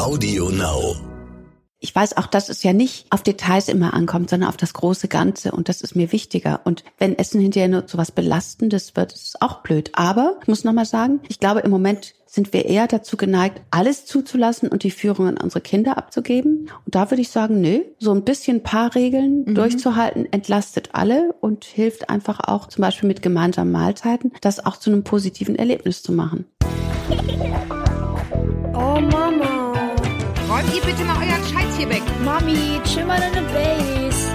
Audio Now. Ich weiß auch, dass es ja nicht auf Details immer ankommt, sondern auf das große Ganze. Und das ist mir wichtiger. Und wenn Essen hinterher nur so was Belastendes wird, ist es auch blöd. Aber ich muss nochmal sagen, ich glaube, im Moment sind wir eher dazu geneigt, alles zuzulassen und die Führung an unsere Kinder abzugeben. Und da würde ich sagen, nö, so ein bisschen paar Regeln mhm. durchzuhalten, entlastet alle und hilft einfach auch zum Beispiel mit gemeinsamen Mahlzeiten, das auch zu einem positiven Erlebnis zu machen. Oh Mama. Räumt ihr bitte mal euren Scheiß hier weg. Mami, chill mal deine Base.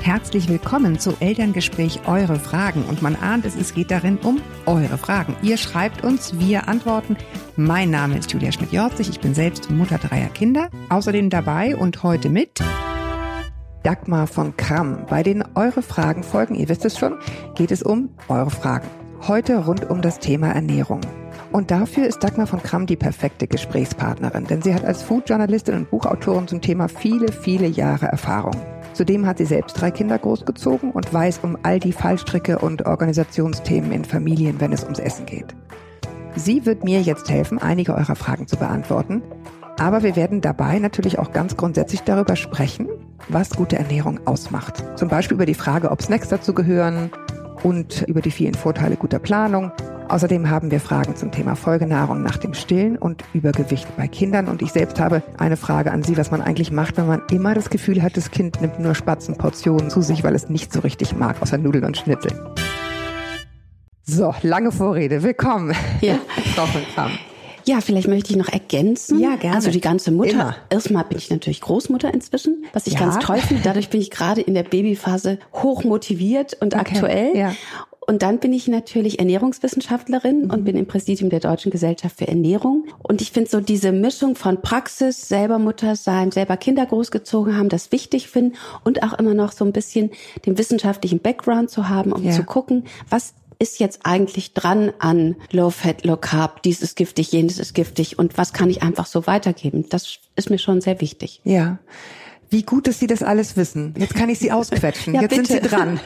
Herzlich willkommen zu Elterngespräch Eure Fragen. Und man ahnt es, es geht darin um eure Fragen. Ihr schreibt uns, wir antworten. Mein Name ist Julia Schmidt-Jorzig. Ich bin selbst Mutter dreier Kinder. Außerdem dabei und heute mit Dagmar von Kramm. Bei den Eure Fragen folgen, ihr wisst es schon, geht es um eure Fragen. Heute rund um das Thema Ernährung. Und dafür ist Dagmar von Kramm die perfekte Gesprächspartnerin, denn sie hat als Foodjournalistin und Buchautorin zum Thema viele, viele Jahre Erfahrung. Zudem hat sie selbst drei Kinder großgezogen und weiß um all die Fallstricke und Organisationsthemen in Familien, wenn es ums Essen geht. Sie wird mir jetzt helfen, einige eurer Fragen zu beantworten. Aber wir werden dabei natürlich auch ganz grundsätzlich darüber sprechen, was gute Ernährung ausmacht. Zum Beispiel über die Frage, ob Snacks dazu gehören und über die vielen Vorteile guter Planung, Außerdem haben wir Fragen zum Thema Folgenahrung nach dem Stillen und Übergewicht bei Kindern. Und ich selbst habe eine Frage an Sie, was man eigentlich macht, wenn man immer das Gefühl hat, das Kind nimmt nur Spatzenportionen zu sich, weil es nicht so richtig mag, außer Nudeln und Schnitzel. So, lange Vorrede. Willkommen. Ja. Frau von Kram. Ja, vielleicht möchte ich noch ergänzen. Ja, gerne. Also die ganze Mutter. Immer. Erstmal bin ich natürlich Großmutter inzwischen, was ich Ja. ganz toll finde. Dadurch bin ich gerade in der Babyphase hoch motiviert und Okay, aktuell. ja. Und dann bin ich natürlich Ernährungswissenschaftlerin Mhm. und bin im Präsidium der Deutschen Gesellschaft für Ernährung. Und ich finde so diese Mischung von Praxis, selber Mutter sein, selber Kinder großgezogen haben, das wichtig finden und auch immer noch so ein bisschen den wissenschaftlichen Background zu haben, um Ja. zu gucken, was ist jetzt eigentlich dran an Low Fat, Low Carb, dies ist giftig, jenes ist giftig und was kann ich einfach so weitergeben? Das ist mir schon sehr wichtig. Ja. Wie gut, dass Sie das alles wissen. Jetzt kann ich Sie ausquetschen. Ja, Jetzt sind Sie bitte. dran.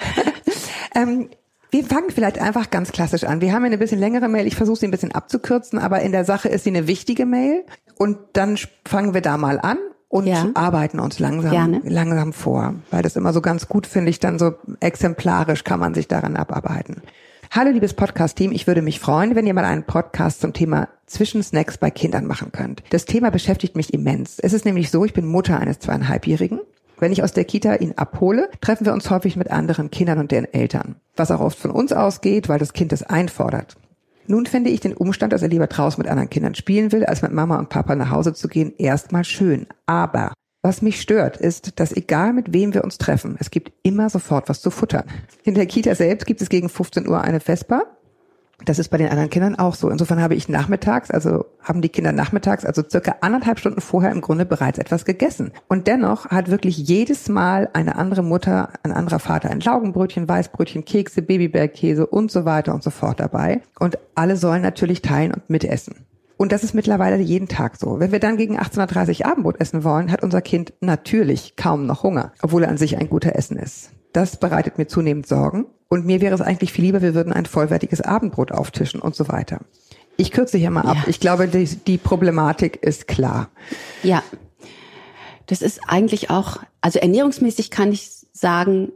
ähm, wir fangen vielleicht einfach ganz klassisch an. Wir haben ja eine bisschen längere Mail. Ich versuche sie ein bisschen abzukürzen, aber in der Sache ist sie eine wichtige Mail. Und dann fangen wir da mal an und Ja. arbeiten uns langsam, Gerne. langsam vor. Weil das immer so ganz gut finde ich, dann so exemplarisch kann man sich daran abarbeiten. Hallo liebes Podcast-Team, ich würde mich freuen, wenn ihr mal einen Podcast zum Thema Zwischensnacks bei Kindern machen könnt. Das Thema beschäftigt mich immens. Es ist nämlich so, ich bin Mutter eines zweieinhalbjährigen. Wenn ich aus der Kita ihn abhole, treffen wir uns häufig mit anderen Kindern und deren Eltern. Was auch oft von uns ausgeht, weil das Kind es einfordert. Nun finde ich den Umstand, dass er lieber draußen mit anderen Kindern spielen will, als mit Mama und Papa nach Hause zu gehen, erstmal schön. Aber was mich stört, ist, dass egal mit wem wir uns treffen, es gibt immer sofort was zu futtern. In der Kita selbst gibt es gegen 15 Uhr eine Vespa. Das ist bei den anderen Kindern auch so. Insofern habe ich nachmittags, also haben die Kinder nachmittags, also circa anderthalb Stunden vorher im Grunde bereits etwas gegessen. Und dennoch hat wirklich jedes Mal eine andere Mutter, ein anderer Vater ein Laugenbrötchen, Weißbrötchen, Kekse, Babybärkäse und so weiter und so fort dabei. Und alle sollen natürlich teilen und mitessen. Und das ist mittlerweile jeden Tag so. Wenn wir dann gegen 18.30 Uhr Abendbrot essen wollen, hat unser Kind natürlich kaum noch Hunger, obwohl er an sich ein guter Essen ist. Das bereitet mir zunehmend Sorgen. Und mir wäre es eigentlich viel lieber, wir würden ein vollwertiges Abendbrot auftischen und so weiter. Ich kürze hier mal ab. Ja. Ich glaube, die, die Problematik ist klar. Ja, das ist eigentlich auch, also ernährungsmäßig kann ich sagen,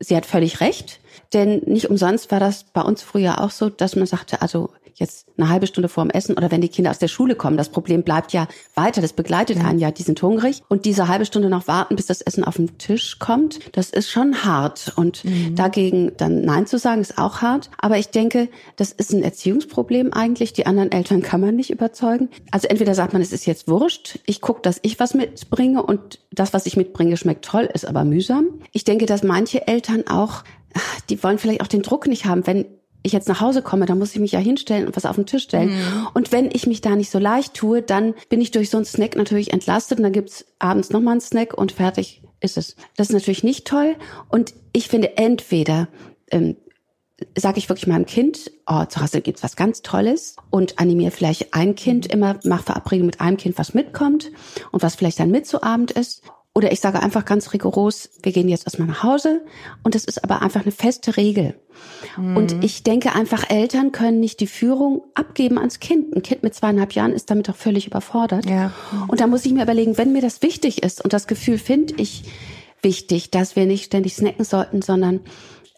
sie hat völlig recht, denn nicht umsonst war das bei uns früher auch so, dass man sagte, also jetzt eine halbe Stunde vorm Essen oder wenn die Kinder aus der Schule kommen, das Problem bleibt ja weiter, das begleitet einen ja, die sind hungrig. Und diese halbe Stunde noch warten, bis das Essen auf den Tisch kommt, das ist schon hart. Und dagegen dann Nein zu sagen, ist auch hart, aber ich denke, das ist ein Erziehungsproblem eigentlich, die anderen Eltern kann man nicht überzeugen. Also entweder sagt man, es ist jetzt wurscht, ich gucke, dass ich was mitbringe und das, was ich mitbringe, schmeckt toll, ist aber mühsam. Ich denke, dass manche Eltern auch, die wollen vielleicht auch den Druck nicht haben, wenn ich jetzt nach Hause komme, dann muss ich mich ja hinstellen und was auf den Tisch stellen. Und wenn ich mich da nicht so leicht tue, dann bin ich durch so einen Snack natürlich entlastet und dann gibt's abends nochmal einen Snack und fertig ist es. Das ist natürlich nicht toll. Und ich finde, entweder ähm, sage ich wirklich meinem Kind, oh, zu Hause gibt's was ganz Tolles und animiere vielleicht ein Kind immer, mach Verabredung mit einem Kind, was mitkommt und was vielleicht dann mit zu Abend ist. Oder ich sage einfach ganz rigoros, wir gehen jetzt erstmal nach Hause. Und das ist aber einfach eine feste Regel. Mhm. Und ich denke einfach, Eltern können nicht die Führung abgeben ans Kind. Ein Kind mit zweieinhalb Jahren ist damit doch völlig überfordert. Ja. Und da muss ich mir überlegen, wenn mir das wichtig ist und das Gefühl finde ich wichtig, dass wir nicht ständig snacken sollten, sondern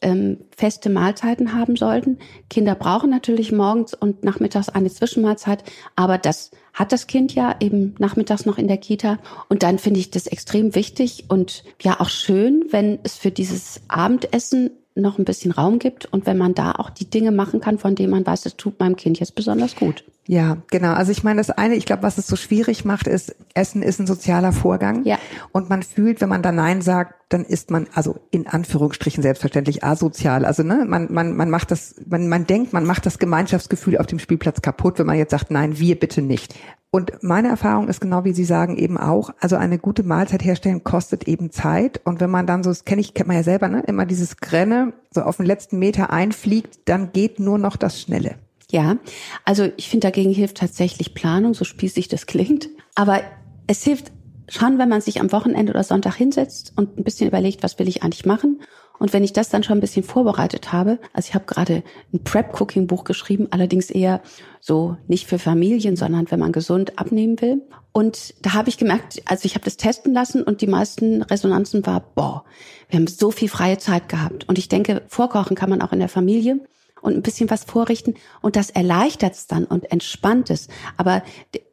ähm, feste Mahlzeiten haben sollten. Kinder brauchen natürlich morgens und nachmittags eine Zwischenmahlzeit, aber das hat das Kind ja eben nachmittags noch in der Kita. Und dann finde ich das extrem wichtig und ja auch schön, wenn es für dieses Abendessen noch ein bisschen Raum gibt und wenn man da auch die Dinge machen kann, von denen man weiß, es tut meinem Kind jetzt besonders gut. Ja, genau. Also ich meine, das eine, ich glaube, was es so schwierig macht, ist, Essen ist ein sozialer Vorgang. Ja. Und man fühlt, wenn man da Nein sagt, dann ist man, also in Anführungsstrichen selbstverständlich asozial. Also ne, man, man, man macht das, man, man denkt, man macht das Gemeinschaftsgefühl auf dem Spielplatz kaputt, wenn man jetzt sagt, nein, wir bitte nicht. Und meine Erfahrung ist genau wie Sie sagen eben auch, also eine gute Mahlzeit herstellen kostet eben Zeit. Und wenn man dann so, das kenne ich, kennt man ja selber, ne, immer dieses Grenne so auf den letzten Meter einfliegt, dann geht nur noch das Schnelle. Ja, also ich finde, dagegen hilft tatsächlich Planung, so spießig das klingt. Aber es hilft schon, wenn man sich am Wochenende oder Sonntag hinsetzt und ein bisschen überlegt, was will ich eigentlich machen. Und wenn ich das dann schon ein bisschen vorbereitet habe, also ich habe gerade ein Prep-Cooking-Buch geschrieben, allerdings eher so nicht für Familien, sondern wenn man gesund abnehmen will. Und da habe ich gemerkt, also ich habe das testen lassen und die meisten Resonanzen war, boah, wir haben so viel freie Zeit gehabt. Und ich denke, vorkochen kann man auch in der Familie und ein bisschen was vorrichten und das erleichtert es dann und entspannt es. Aber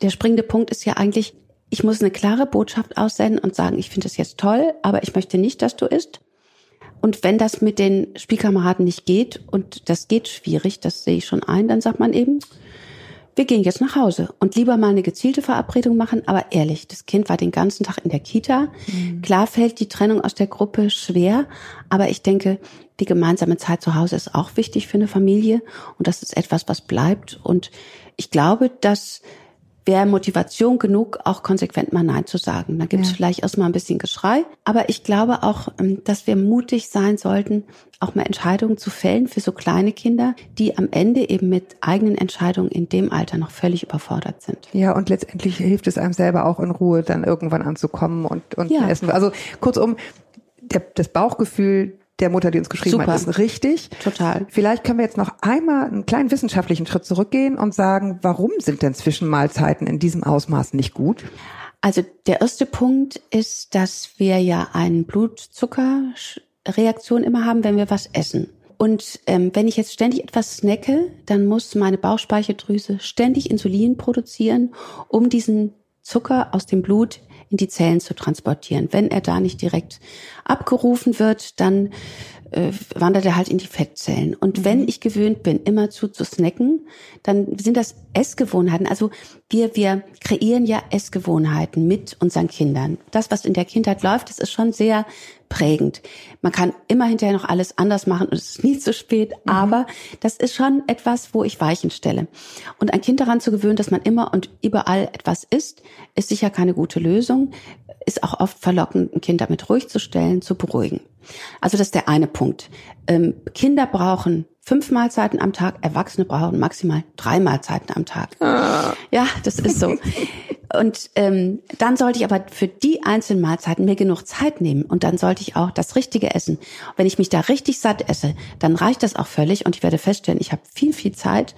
der springende Punkt ist ja eigentlich, ich muss eine klare Botschaft aussenden und sagen, ich finde es jetzt toll, aber ich möchte nicht, dass du isst. Und wenn das mit den Spielkameraden nicht geht, und das geht schwierig, das sehe ich schon ein, dann sagt man eben, wir gehen jetzt nach Hause und lieber mal eine gezielte Verabredung machen, aber ehrlich, das Kind war den ganzen Tag in der Kita. Mhm. Klar fällt die Trennung aus der Gruppe schwer, aber ich denke, die gemeinsame Zeit zu Hause ist auch wichtig für eine Familie und das ist etwas, was bleibt. Und ich glaube, dass wäre Motivation genug, auch konsequent mal Nein zu sagen. Da gibt es ja. vielleicht erstmal ein bisschen Geschrei. Aber ich glaube auch, ähm, dass wir mutig sein sollten, auch mal Entscheidungen zu fällen für so kleine Kinder, die am Ende eben mit eigenen Entscheidungen in dem Alter noch völlig überfordert sind. Ja, und letztendlich hilft es einem selber auch in Ruhe, dann irgendwann anzukommen und, und ja. essen. Also kurzum, der, das Bauchgefühl der Mutter, die uns geschrieben Super. hat, ist richtig. Total. Vielleicht können wir jetzt noch einmal einen kleinen wissenschaftlichen Schritt zurückgehen und sagen, warum sind denn Zwischenmahlzeiten in diesem Ausmaß nicht gut? Also der erste Punkt ist, dass wir ja eine Blutzuckerreaktion immer haben, wenn wir was essen. Und ähm, wenn ich jetzt ständig etwas snacke, dann muss meine Bauchspeicheldrüse ständig Insulin produzieren, um diesen Zucker aus dem Blut in die Zellen zu transportieren. Wenn er da nicht direkt abgerufen wird, dann äh, wandert er halt in die Fettzellen. Und mhm. wenn ich gewöhnt bin, immerzu zu snacken, dann sind das Essgewohnheiten. Also wir, wir kreieren ja Essgewohnheiten mit unseren Kindern. Das, was in der Kindheit läuft, das ist schon sehr prägend. Man kann immer hinterher noch alles anders machen und es ist nie zu spät, mhm. aber das ist schon etwas, wo ich Weichen stelle. Und ein Kind daran zu gewöhnen, dass man immer und überall etwas isst, ist sicher keine gute Lösung, ist auch oft verlockend, ein Kind damit ruhig zu stellen, zu beruhigen. Also das ist der eine Punkt. Ähm, Kinder brauchen fünf Mahlzeiten am Tag, Erwachsene brauchen maximal drei Mahlzeiten am Tag. Ah. Ja, das ist so. Und ähm, dann sollte ich aber für die einzelnen Mahlzeiten mir genug Zeit nehmen und dann sollte ich auch das Richtige essen. wenn ich mich da richtig satt esse, dann reicht das auch völlig und ich werde feststellen, ich habe viel, viel Zeit,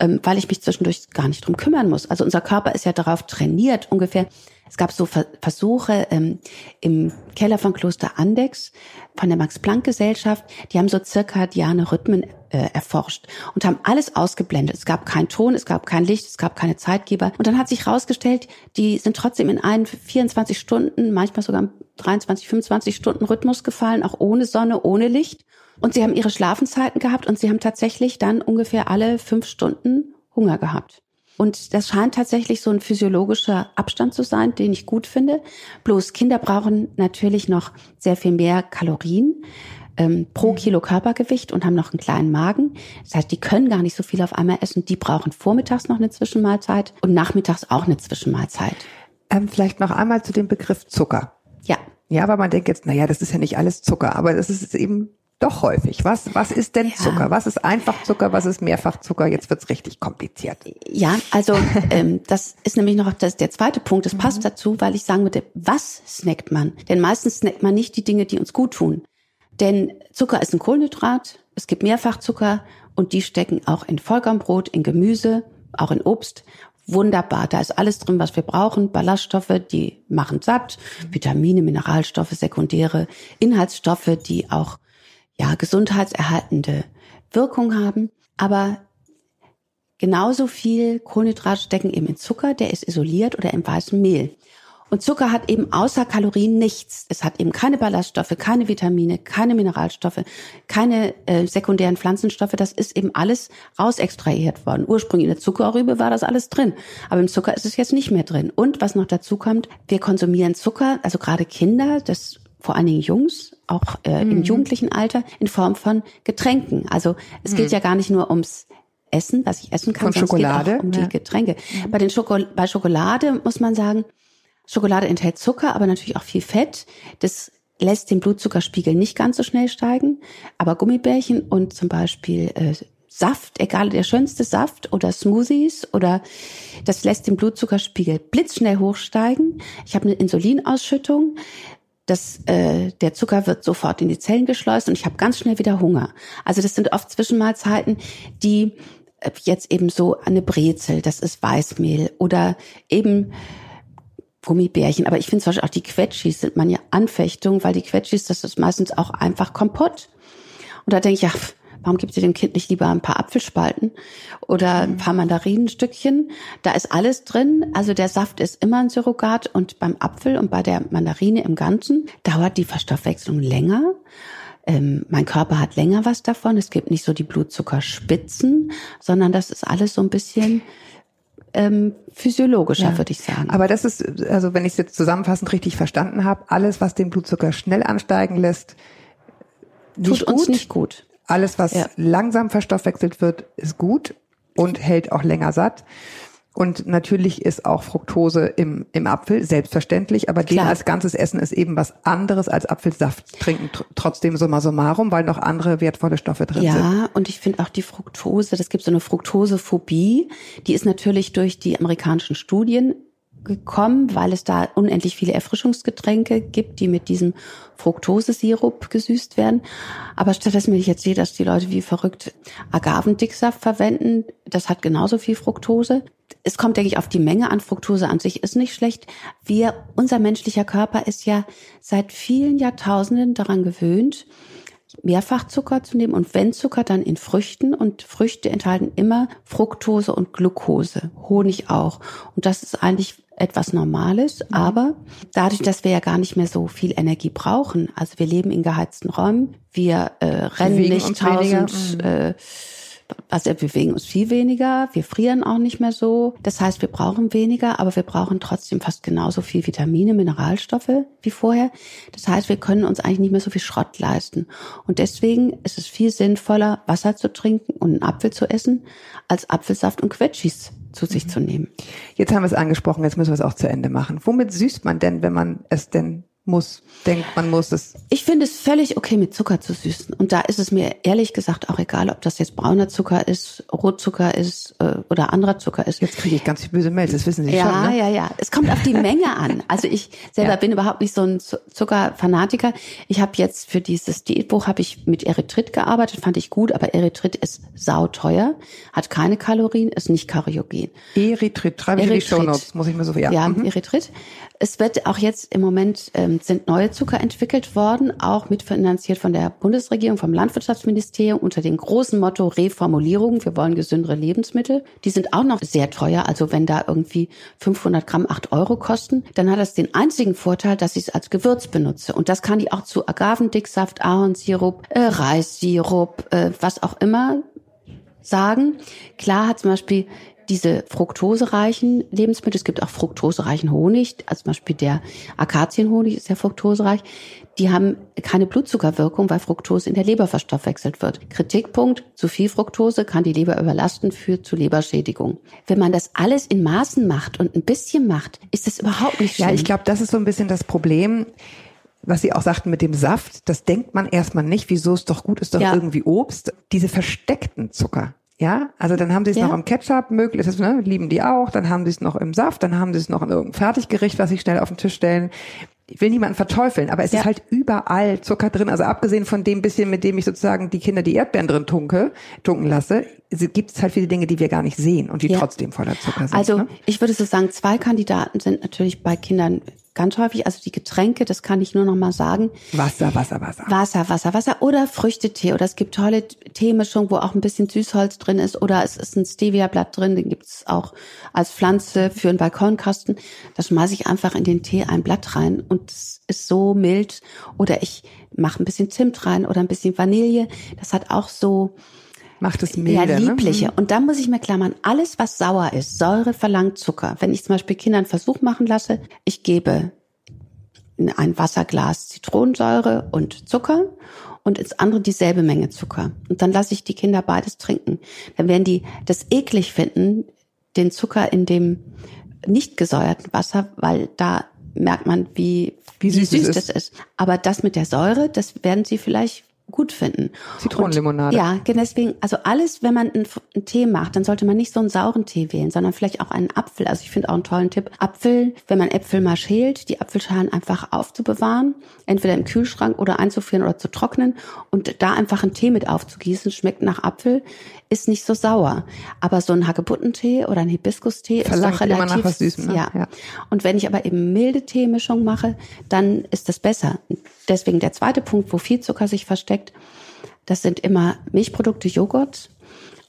ähm, weil ich mich zwischendurch gar nicht drum kümmern muss. Also unser Körper ist ja darauf trainiert, ungefähr es gab so Versuche ähm, im Keller von Kloster Andex von der Max-Planck-Gesellschaft. Die haben so zirkadiane Rhythmen äh, erforscht und haben alles ausgeblendet. Es gab keinen Ton, es gab kein Licht, es gab keine Zeitgeber. Und dann hat sich herausgestellt, die sind trotzdem in einen 24 Stunden, manchmal sogar 23, 25 Stunden Rhythmus gefallen, auch ohne Sonne, ohne Licht. Und sie haben ihre Schlafenszeiten gehabt und sie haben tatsächlich dann ungefähr alle fünf Stunden Hunger gehabt. Und das scheint tatsächlich so ein physiologischer Abstand zu sein, den ich gut finde. Bloß Kinder brauchen natürlich noch sehr viel mehr Kalorien ähm, pro mhm. Kilo Körpergewicht und haben noch einen kleinen Magen. Das heißt, die können gar nicht so viel auf einmal essen. Die brauchen vormittags noch eine Zwischenmahlzeit und nachmittags auch eine Zwischenmahlzeit. Ähm, vielleicht noch einmal zu dem Begriff Zucker. Ja. Ja, aber man denkt jetzt, naja, das ist ja nicht alles Zucker, aber das ist eben doch häufig. Was, was ist denn Zucker? Was ist Einfachzucker? Was ist Mehrfachzucker? Jetzt wird's richtig kompliziert. Ja, also ähm, das ist nämlich noch das, der zweite Punkt. Das passt dazu, weil ich sagen würde, was snackt man? Denn meistens snackt man nicht die Dinge, die uns gut tun. Denn Zucker ist ein Kohlenhydrat, es gibt Mehrfachzucker und die stecken auch in Vollkornbrot, in Gemüse, auch in Obst. Wunderbar, da ist alles drin, was wir brauchen. Ballaststoffe, die machen satt, Vitamine, Mineralstoffe, sekundäre Inhaltsstoffe, die auch ja gesundheitserhaltende Wirkung haben. Aber genauso viel Kohlenhydrat stecken eben in Zucker, der ist isoliert oder im weißen Mehl. Und Zucker hat eben außer Kalorien nichts. Es hat eben keine Ballaststoffe, keine Vitamine, keine Mineralstoffe, keine äh, sekundären Pflanzenstoffe. Das ist eben alles rausextrahiert worden. Ursprünglich in der Zuckerrübe war das alles drin. Aber im Zucker ist es jetzt nicht mehr drin. Und was noch dazu kommt, wir konsumieren Zucker, also gerade Kinder, das vor allen Dingen Jungs, auch äh, im jugendlichen Alter, in Form von Getränken. Also es geht ja gar nicht nur ums Essen, was ich essen kann, Von sondern es Schokolade, geht auch um die ja. Getränke. Bei den Schoko bei Schokolade muss man sagen, Schokolade enthält Zucker, aber natürlich auch viel Fett. Das lässt den Blutzuckerspiegel nicht ganz so schnell steigen. Aber Gummibärchen und zum Beispiel äh, Saft, egal der schönste Saft oder Smoothies oder das lässt den Blutzuckerspiegel blitzschnell hochsteigen. Ich habe eine Insulinausschüttung. Das, äh, der Zucker wird sofort in die Zellen geschleust und ich habe ganz schnell wieder Hunger. Also das sind oft Zwischenmahlzeiten, die äh, jetzt eben so eine Brezel, das ist Weißmehl oder eben Gummibärchen. Aber ich finde zum Beispiel auch die Quetschis sind meine Anfechtung, weil die Quetschis, das ist meistens auch einfach Kompott. Und da denke ich, ja, pf, warum gibt ihr dem Kind nicht lieber ein paar Apfelspalten oder ein paar Mandarinenstückchen? Da ist alles drin. Also der Saft ist immer ein Surrogat und beim Apfel und bei der Mandarine im Ganzen dauert die Verstoffwechslung länger. Ähm, mein Körper hat länger was davon. Es gibt nicht so die Blutzuckerspitzen, sondern das ist alles so ein bisschen ähm, physiologischer, würde ich sagen. Aber das ist, also wenn ich es jetzt zusammenfassend richtig verstanden habe, alles, was den Blutzucker schnell ansteigen lässt, Tut gut. uns nicht gut. Alles, was Ja. langsam verstoffwechselt wird, ist gut und hält auch länger satt. Und natürlich ist auch Fructose im, im Apfel, selbstverständlich, aber den als ganzes Essen ist eben was anderes als Apfelsaft trinken, tr trotzdem summa summarum, weil noch andere wertvolle Stoffe drin sind. Ja, und ich finde auch die Fructose, das gibt so eine Fructosephobie, die ist natürlich durch die amerikanischen Studien gekommen, weil es da unendlich viele Erfrischungsgetränke gibt, die mit diesem Fructosesirup gesüßt werden. Aber stattdessen, wenn ich jetzt sehe, dass die Leute wie verrückt Agavendicksaft verwenden, das hat genauso viel Fructose. Es kommt, denke ich, auf die Menge an. Fructose an sich ist nicht schlecht. Wir, unser menschlicher Körper ist ja seit vielen Jahrtausenden daran gewöhnt, Mehrfachzucker zu nehmen und wenn Zucker, dann in Früchten und Früchte enthalten immer Fructose und Glucose, Honig auch. Und das ist eigentlich etwas Normales, aber dadurch, dass wir ja gar nicht mehr so viel Energie brauchen, also wir leben in geheizten Räumen, wir äh, rennen Bewegen nicht tausend äh, also wir bewegen uns viel weniger, wir frieren auch nicht mehr so. Das heißt, wir brauchen weniger, aber wir brauchen trotzdem fast genauso viel Vitamine, Mineralstoffe wie vorher. Das heißt, wir können uns eigentlich nicht mehr so viel Schrott leisten. Und deswegen ist es viel sinnvoller, Wasser zu trinken und einen Apfel zu essen, als Apfelsaft und Quetschis zu sich zu nehmen. Jetzt haben wir es angesprochen, jetzt müssen wir es auch zu Ende machen. Womit süßt man denn, wenn man es denn muss, denkt, man muss es? Ich finde es völlig okay, mit Zucker zu süßen. Und da ist es mir ehrlich gesagt auch egal, ob das jetzt brauner Zucker ist, Rotzucker ist äh, oder anderer Zucker ist. Jetzt kriege ich ganz viele böse Mails, das wissen Sie Ja, schon, ne? ja, ja. Es kommt auf die Menge an. Also ich selber Ja. bin überhaupt nicht so ein Zu- Zuckerfanatiker. Ich habe jetzt für dieses Diätbuch habe ich mit Erythrit gearbeitet, fand ich gut, aber Erythrit ist sauteuer, hat keine Kalorien, ist nicht karyogen. Erythrit, schreibe ich in die Erythrit. Show Notes, muss ich mir so, ja. Ja, Mhm. Erythrit. Es wird auch jetzt im Moment ähm, sind neue Zucker entwickelt worden, auch mitfinanziert von der Bundesregierung, vom Landwirtschaftsministerium unter dem großen Motto Reformulierung. Wir wollen gesündere Lebensmittel. Die sind auch noch sehr teuer. Also wenn da irgendwie 500 Gramm 8 Euro kosten, dann hat das den einzigen Vorteil, dass ich es als Gewürz benutze. Und das kann ich auch zu Agavendicksaft, Ahornsirup, äh, Reissirup, äh, was auch immer sagen. Klar hat zum Beispiel diese fruktosereichen Lebensmittel, es gibt auch fruktosereichen Honig, also zum Beispiel der Akazienhonig ist ja fruktosereich, die haben keine Blutzuckerwirkung, weil Fructose in der Leber verstoffwechselt wird. Kritikpunkt, zu viel Fructose kann die Leber überlasten, führt zu Leberschädigung. Wenn man das alles in Maßen macht und ein bisschen macht, ist das überhaupt nicht schlimm. Ja, ich glaube, das ist so ein bisschen das Problem. was Sie auch sagten mit dem Saft, das denkt man erstmal nicht, wieso es doch gut ist, doch Ja. irgendwie Obst. Diese versteckten Zucker. Ja, also dann haben sie es Ja. noch im Ketchup, möglich, das, ne, lieben die auch, dann haben sie es noch im Saft, dann haben sie es noch in irgendeinem Fertiggericht, was sie schnell auf den Tisch stellen. Ich will niemanden verteufeln, aber es Ja. ist halt überall Zucker drin. Also abgesehen von dem bisschen, mit dem ich sozusagen die Kinder die Erdbeeren drin tunke, tunken lasse, gibt es halt viele Dinge, die wir gar nicht sehen und die Ja. trotzdem voller Zucker sind. Also ne? ich würde so sagen, zwei Kandidaten sind natürlich bei Kindern ganz häufig. Also die Getränke, das kann ich nur noch mal sagen. Wasser, Wasser, Wasser. Wasser, Wasser, Wasser oder Früchtetee. Oder es gibt tolle Teemischung, wo auch ein bisschen Süßholz drin ist. Oder es ist ein Stevia-Blatt drin, den gibt's auch als Pflanze für einen Balkonkasten. Da schmeiße ich einfach in den Tee ein Blatt rein und es ist so mild. Oder ich mache ein bisschen Zimt rein oder ein bisschen Vanille. Das hat auch so Macht es milder, ja, liebliche. Ne? Und dann muss ich mir klammern, alles, was sauer ist, Säure verlangt Zucker. Wenn ich zum Beispiel Kindern einen Versuch machen lasse, ich gebe in ein Wasserglas Zitronensäure und Zucker und ins andere dieselbe Menge Zucker. Und dann lasse ich die Kinder beides trinken. Dann werden die das eklig finden, den Zucker in dem nicht gesäuerten Wasser, weil da merkt man, wie, Wie süß es das ist. Aber das mit der Säure, das werden sie vielleicht gut finden. Zitronenlimonade. Und, ja, genau deswegen, also alles, wenn man einen, einen Tee macht, dann sollte man nicht so einen sauren Tee wählen, sondern vielleicht auch einen Apfel. Also ich finde auch einen tollen Tipp. Apfel, wenn man Äpfel mal schält, die Apfelschalen einfach aufzubewahren, entweder im Kühlschrank oder einzufrieren oder zu trocknen und da einfach einen Tee mit aufzugießen, schmeckt nach Apfel, ist nicht so sauer. Aber so ein Hagebuttentee oder ein Hibiskustee ist doch immer relativ nach was Süßem, ne? Ja. Ja. Und wenn ich aber eben milde Teemischung mache, dann ist das besser. Deswegen der zweite Punkt, wo viel Zucker sich versteckt, das sind immer Milchprodukte, Joghurt.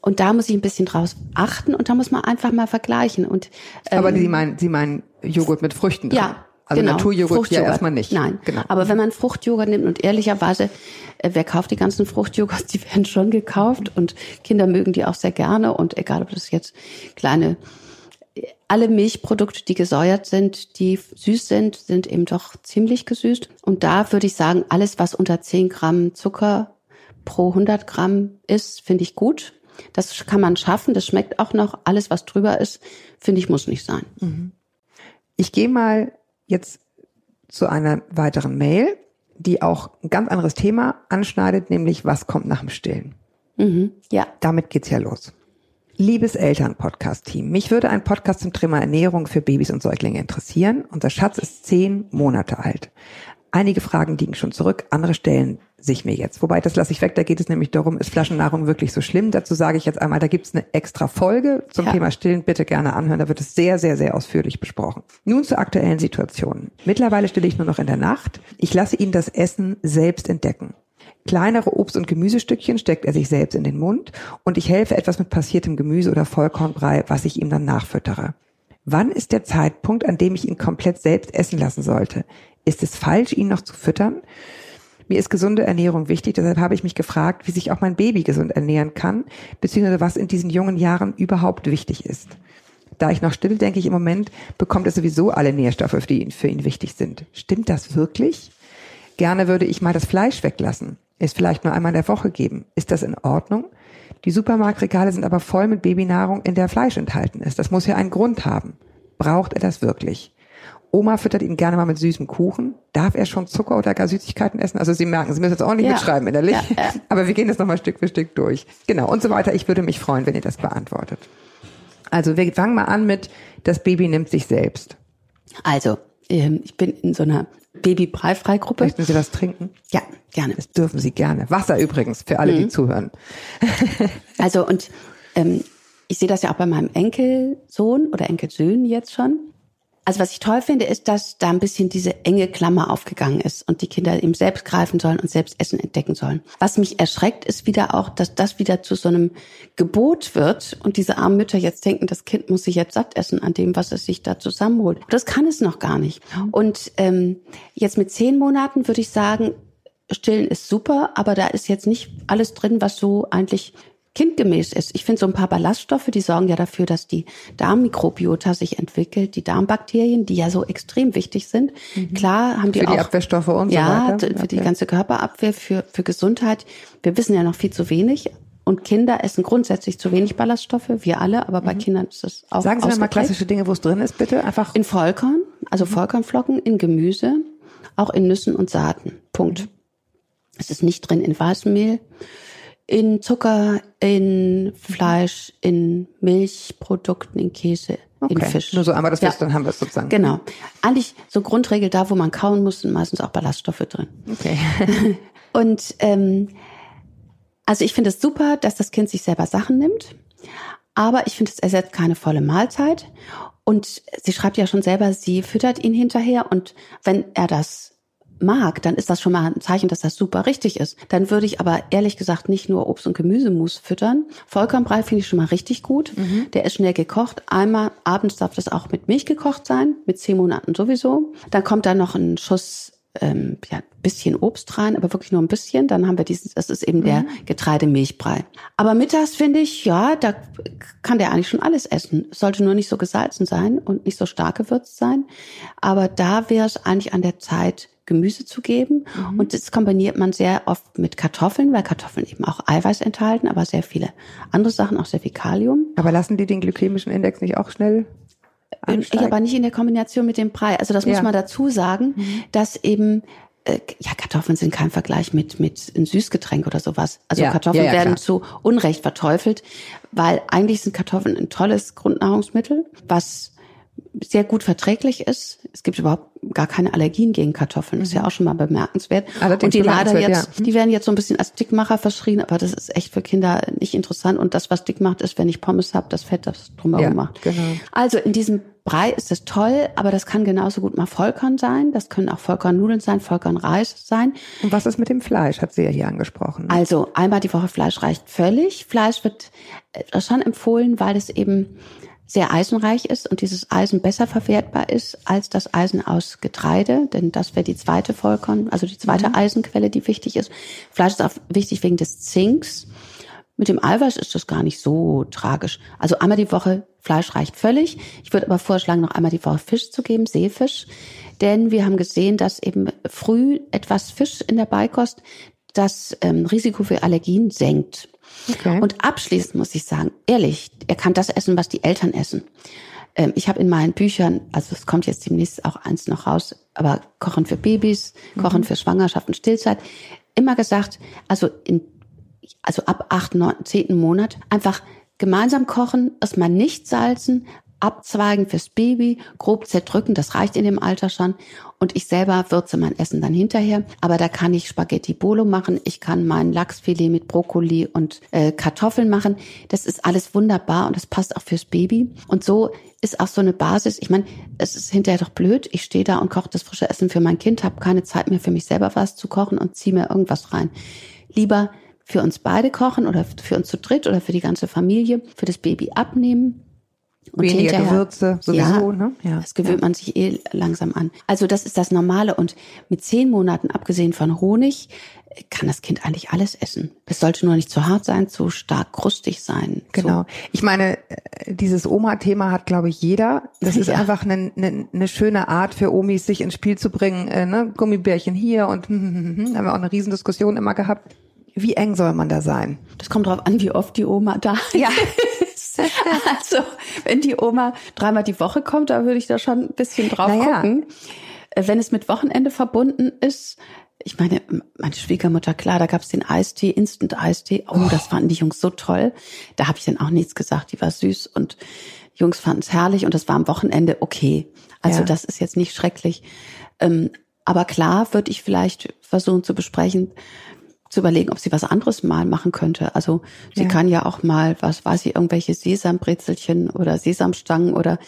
Und da muss ich ein bisschen draus achten und da muss man einfach mal vergleichen. Und ähm, Aber Sie meinen, Sie meinen Joghurt mit Früchten drin? ja, Also genau. Naturjoghurt ja Fruchtjoghurt. erstmal nicht. Nein, Genau. aber wenn man Fruchtjoghurt nimmt und ehrlicherweise, äh, wer kauft die ganzen Fruchtjoghurts, die werden schon gekauft und Kinder mögen die auch sehr gerne und egal, ob das jetzt kleine, alle Milchprodukte, die gesäuert sind, die süß sind, sind eben doch ziemlich gesüßt. Und da würde ich sagen, alles, was unter 10 Gramm Zucker pro 100 Gramm ist, finde ich gut. Das kann man schaffen, das schmeckt auch noch. Alles, was drüber ist, finde ich, muss nicht sein. Ich gehe mal jetzt zu einer weiteren Mail, die auch ein ganz anderes Thema anschneidet, nämlich was kommt nach dem Stillen. Mhm. Ja. Damit geht's ja los. Liebes Eltern-Podcast-Team, mich würde ein Podcast zum Thema Ernährung für Babys und Säuglinge interessieren. Unser Schatz ist zehn Monate alt. Einige Fragen liegen schon zurück, andere stellen sich mir jetzt. Wobei, das lasse ich weg, da geht es nämlich darum, ist Flaschennahrung wirklich so schlimm? Dazu sage ich jetzt einmal, da gibt's eine extra Folge zum Ja. Thema Stillen, bitte gerne anhören, da wird es sehr, sehr, sehr ausführlich besprochen. Nun zur aktuellen Situation. Mittlerweile stille ich nur noch in der Nacht. Ich lasse ihn das Essen selbst entdecken. Kleinere Obst- und Gemüsestückchen steckt er sich selbst in den Mund und ich helfe etwas mit passiertem Gemüse oder Vollkornbrei, was ich ihm dann nachfüttere. Wann ist der Zeitpunkt, an dem ich ihn komplett selbst essen lassen sollte? Ist es falsch, ihn noch zu füttern? Mir ist gesunde Ernährung wichtig, deshalb habe ich mich gefragt, wie sich auch mein Baby gesund ernähren kann, beziehungsweise was in diesen jungen Jahren überhaupt wichtig ist. Da ich noch still, denke ich im Moment, bekommt er sowieso alle Nährstoffe, die für ihn wichtig sind. Stimmt das wirklich? Gerne würde ich mal das Fleisch weglassen. Es vielleicht nur einmal in der Woche geben. Ist das in Ordnung? Die Supermarktregale sind aber voll mit Babynahrung, in der Fleisch enthalten ist. Das muss ja einen Grund haben. Braucht er das wirklich? Oma füttert ihn gerne mal mit süßem Kuchen. Darf er schon Zucker oder gar Süßigkeiten essen? Also Sie merken, Sie müssen jetzt auch nicht Ja. mitschreiben innerlich. Ja, ja. Aber wir gehen das nochmal Stück für Stück durch. Genau, und so weiter. Ich würde mich freuen, wenn ihr das beantwortet. Also wir fangen mal an mit, das Baby nimmt sich selbst. Also, ähm, ich bin in so einer Baby-Breifrei-Gruppe. Möchten Sie was trinken? Ja, gerne. Das dürfen Sie gerne. Wasser übrigens, für alle, die Mhm. zuhören. Also, und ähm, ich sehe das ja auch bei meinem Enkelsohn oder Enkelsöhnen jetzt schon. Also was ich toll finde, ist, dass da ein bisschen diese enge Klammer aufgegangen ist und die Kinder eben selbst greifen sollen und selbst Essen entdecken sollen. Was mich erschreckt, ist wieder auch, dass das wieder zu so einem Gebot wird und diese armen Mütter jetzt denken, das Kind muss sich jetzt satt essen an dem, was es sich da zusammenholt. Das kann es noch gar nicht. Und ähm, jetzt mit zehn Monaten würde ich sagen, Stillen ist super, aber da ist jetzt nicht alles drin, was so eigentlich kindgemäß ist. Ich finde so ein paar Ballaststoffe, die sorgen ja dafür, dass die Darmmikrobiota sich entwickelt, die Darmbakterien, die ja so extrem wichtig sind. Klar haben die Mhm. Für auch die Abwehrstoffe und so ja, weiter. d- für die Okay. ganze Körperabwehr, für für Gesundheit. Wir wissen ja noch viel zu wenig. Und Kinder essen grundsätzlich zu wenig Ballaststoffe, wir alle, aber bei Kindern ist das auch Mhm. Sagen Sie mir mal klassische Dinge, wo es drin ist, bitte. Einfach. In Vollkorn, also Vollkornflocken, in Gemüse, auch in Nüssen und Saaten. Punkt. Es ist nicht drin in weißem Mehl, in Zucker, in Fleisch, in Milchprodukten, in Käse, in Okay. Fisch. Nur so einmal das Ja. Wissen, dann haben wir es sozusagen. Genau. Eigentlich so Grundregel, da wo man kauen muss, sind meistens auch Ballaststoffe drin. Okay. Und ähm, also ich finde es super, dass das Kind sich selber Sachen nimmt, aber ich finde, es ersetzt keine volle Mahlzeit. Und sie schreibt ja schon selber, sie füttert ihn hinterher und wenn er das mag, dann ist das schon mal ein Zeichen, dass das super richtig ist. Dann würde ich aber ehrlich gesagt nicht nur Obst und Gemüsemus füttern. Vollkornbrei finde ich schon mal richtig gut. Der ist schnell gekocht. Einmal abends darf das auch mit Milch gekocht sein, mit zehn Monaten sowieso. Dann kommt da noch ein Schuss ähm, ja, bisschen Obst rein, aber wirklich nur ein bisschen. Dann haben wir diesen, das ist eben der Getreidemilchbrei. Aber mittags finde ich, ja, da kann der eigentlich schon alles essen. Es sollte nur nicht so gesalzen sein und nicht so stark gewürzt sein. Aber da wäre es eigentlich an der Zeit, Gemüse zu geben. Und das kombiniert man sehr oft mit Kartoffeln, weil Kartoffeln eben auch Eiweiß enthalten, aber sehr viele andere Sachen, auch sehr viel Kalium. Aber lassen die den glykämischen Index nicht auch schnell Ja, ansteigen? aber nicht in der Kombination mit dem Brei. Also das muss Ja. man dazu sagen, dass eben äh, ja Kartoffeln sind kein Vergleich mit mit einem Süßgetränk oder sowas. Also Ja, Kartoffeln ja, werden klar. zu Unrecht verteufelt, weil eigentlich sind Kartoffeln ein tolles Grundnahrungsmittel, was sehr gut verträglich ist. Es gibt überhaupt gar keine Allergien gegen Kartoffeln. Ist ja auch schon mal bemerkenswert. Allerdings und die leider jetzt, ja. die werden jetzt so ein bisschen als Dickmacher verschrien, aber das ist echt für Kinder nicht interessant. Und das, was dick macht, ist, wenn ich Pommes habe, das Fett, das drumherum Ja, macht. genau. Also in diesem Brei ist es toll, aber das kann genauso gut mal Vollkorn sein. Das können auch Vollkornnudeln sein, Vollkornreis sein. Und was ist mit dem Fleisch? Hat sie ja hier angesprochen. Also einmal die Woche Fleisch reicht völlig. Fleisch wird äh, schon empfohlen, weil es eben sehr eisenreich ist und dieses Eisen besser verwertbar ist als das Eisen aus Getreide, denn das wäre die zweite Vollkorn, also die zweite Eisenquelle, die wichtig ist. Fleisch ist auch wichtig wegen des Zinks. Mit dem Eiweiß ist das gar nicht so tragisch. Also einmal die Woche Fleisch reicht völlig. Ich würde aber vorschlagen, noch einmal die Woche Fisch zu geben, Seefisch. Denn wir haben gesehen, dass eben früh etwas Fisch in der Beikost das ähm, Risiko für Allergien senkt. Okay. Und abschließend muss ich sagen, ehrlich, er kann das essen, was die Eltern essen. Ähm, ich habe in meinen Büchern, also es kommt jetzt demnächst auch eins noch raus, aber Kochen für Babys, Kochen für Schwangerschaft und Stillzeit, immer gesagt, also in also ab acht, neunten, zehnten Monat, einfach gemeinsam kochen, erstmal nicht salzen, abzweigen fürs Baby, grob zerdrücken, das reicht in dem Alter schon. Und ich selber würze mein Essen dann hinterher. Aber da kann ich Spaghetti Bolo machen, ich kann mein Lachsfilet mit Brokkoli und äh, Kartoffeln machen. Das ist alles wunderbar und das passt auch fürs Baby. Und so ist auch so eine Basis. Ich meine, es ist hinterher doch blöd. Ich stehe da und koche das frische Essen für mein Kind, habe keine Zeit mehr für mich selber was zu kochen und ziehe mir irgendwas rein. Lieber für uns beide kochen oder für uns zu dritt oder für die ganze Familie, für das Baby abnehmen. Und hinterher- Gewürze sowieso, ne? Ja. Das gewöhnt man sich eh langsam an. Also das ist das Normale. Und mit zehn Monaten, abgesehen von Honig, kann das Kind eigentlich alles essen. Es sollte nur nicht zu hart sein, zu stark krustig sein. Genau. Ich meine, äh, dieses Oma-Thema hat, glaube ich, jeder. Das ist Ja. einfach eine, eine, eine schöne Art für Omis, sich ins Spiel zu bringen. Äh, ne? Gummibärchen hier und hm, hm, hm. haben wir auch eine Riesendiskussion immer gehabt. Wie eng soll man da sein? Das kommt drauf an, wie oft die Oma da Ja. ist. Also, wenn die Oma dreimal die Woche kommt, da würde ich da schon ein bisschen drauf Naja. gucken. Äh, Wenn es mit Wochenende verbunden ist, ich meine, meine Schwiegermutter, klar, da gab's den Eistee, Instant-Eistee. Oh, das fanden die Jungs so toll. Da habe ich dann auch nichts gesagt. Die war süß und Jungs fanden es herrlich und das war am Wochenende okay. Also Ja. das ist jetzt nicht schrecklich. Ähm, aber klar würde ich vielleicht versuchen zu besprechen, zu überlegen, ob sie was anderes mal machen könnte. Also sie Ja. kann ja auch mal, was weiß ich, irgendwelche Sesambrezelchen oder Sesamstangen oder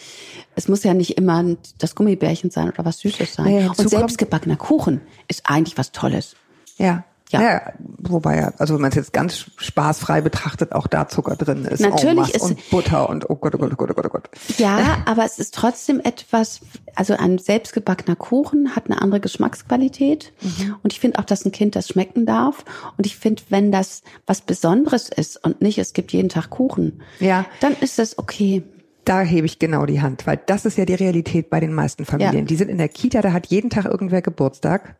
es muss ja nicht immer das Gummibärchen sein oder was Süßes sein. Naja, hinzu Und selbstgebackener Kuchen ist eigentlich was Tolles. Ja. Ja. ja. Wobei ja, also wenn man es jetzt ganz spaßfrei betrachtet, auch da Zucker drin ist. Natürlich ist- und Butter und oh Gott, oh Gott, oh Gott, oh Gott, oh Gott. Ja, aber es ist trotzdem etwas, also ein selbstgebackener Kuchen hat eine andere Geschmacksqualität. Mhm. Und ich finde auch, dass ein Kind das schmecken darf. Und ich finde, wenn das was Besonderes ist und nicht, es gibt jeden Tag Kuchen, Ja. dann ist das okay. Da hebe ich genau die Hand, weil das ist ja die Realität bei den meisten Familien. Ja. Die sind in der Kita, da hat jeden Tag irgendwer Geburtstag.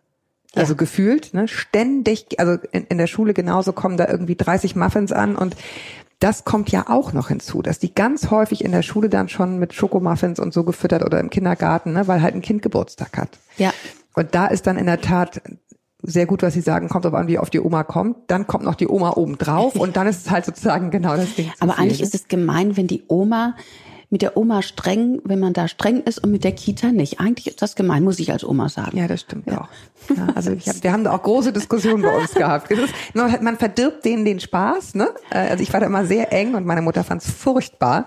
Also Ja. gefühlt, ne, ständig, also in, in der Schule genauso kommen da irgendwie 30 Muffins an und das kommt ja auch noch hinzu, dass die ganz häufig in der Schule dann schon mit Schokomuffins und so gefüttert oder im Kindergarten, ne, weil halt ein Kind Geburtstag hat. Ja. Und da ist dann in der Tat sehr gut, was Sie sagen, kommt auf an, wie oft die Oma kommt. Dann kommt noch die Oma oben drauf und dann ist es halt sozusagen genau das Ding. Aber eigentlich ist es gemein, wenn die Oma mit der Oma streng, wenn man da streng ist und mit der Kita nicht. Eigentlich ist das gemein, muss ich als Oma sagen. Ja, das stimmt auch. Ja, also hab, wir haben da auch große Diskussionen bei uns gehabt. Ist, man verdirbt denen den Spaß. Ne? Äh, Also ich war da immer sehr eng und meine Mutter fand es furchtbar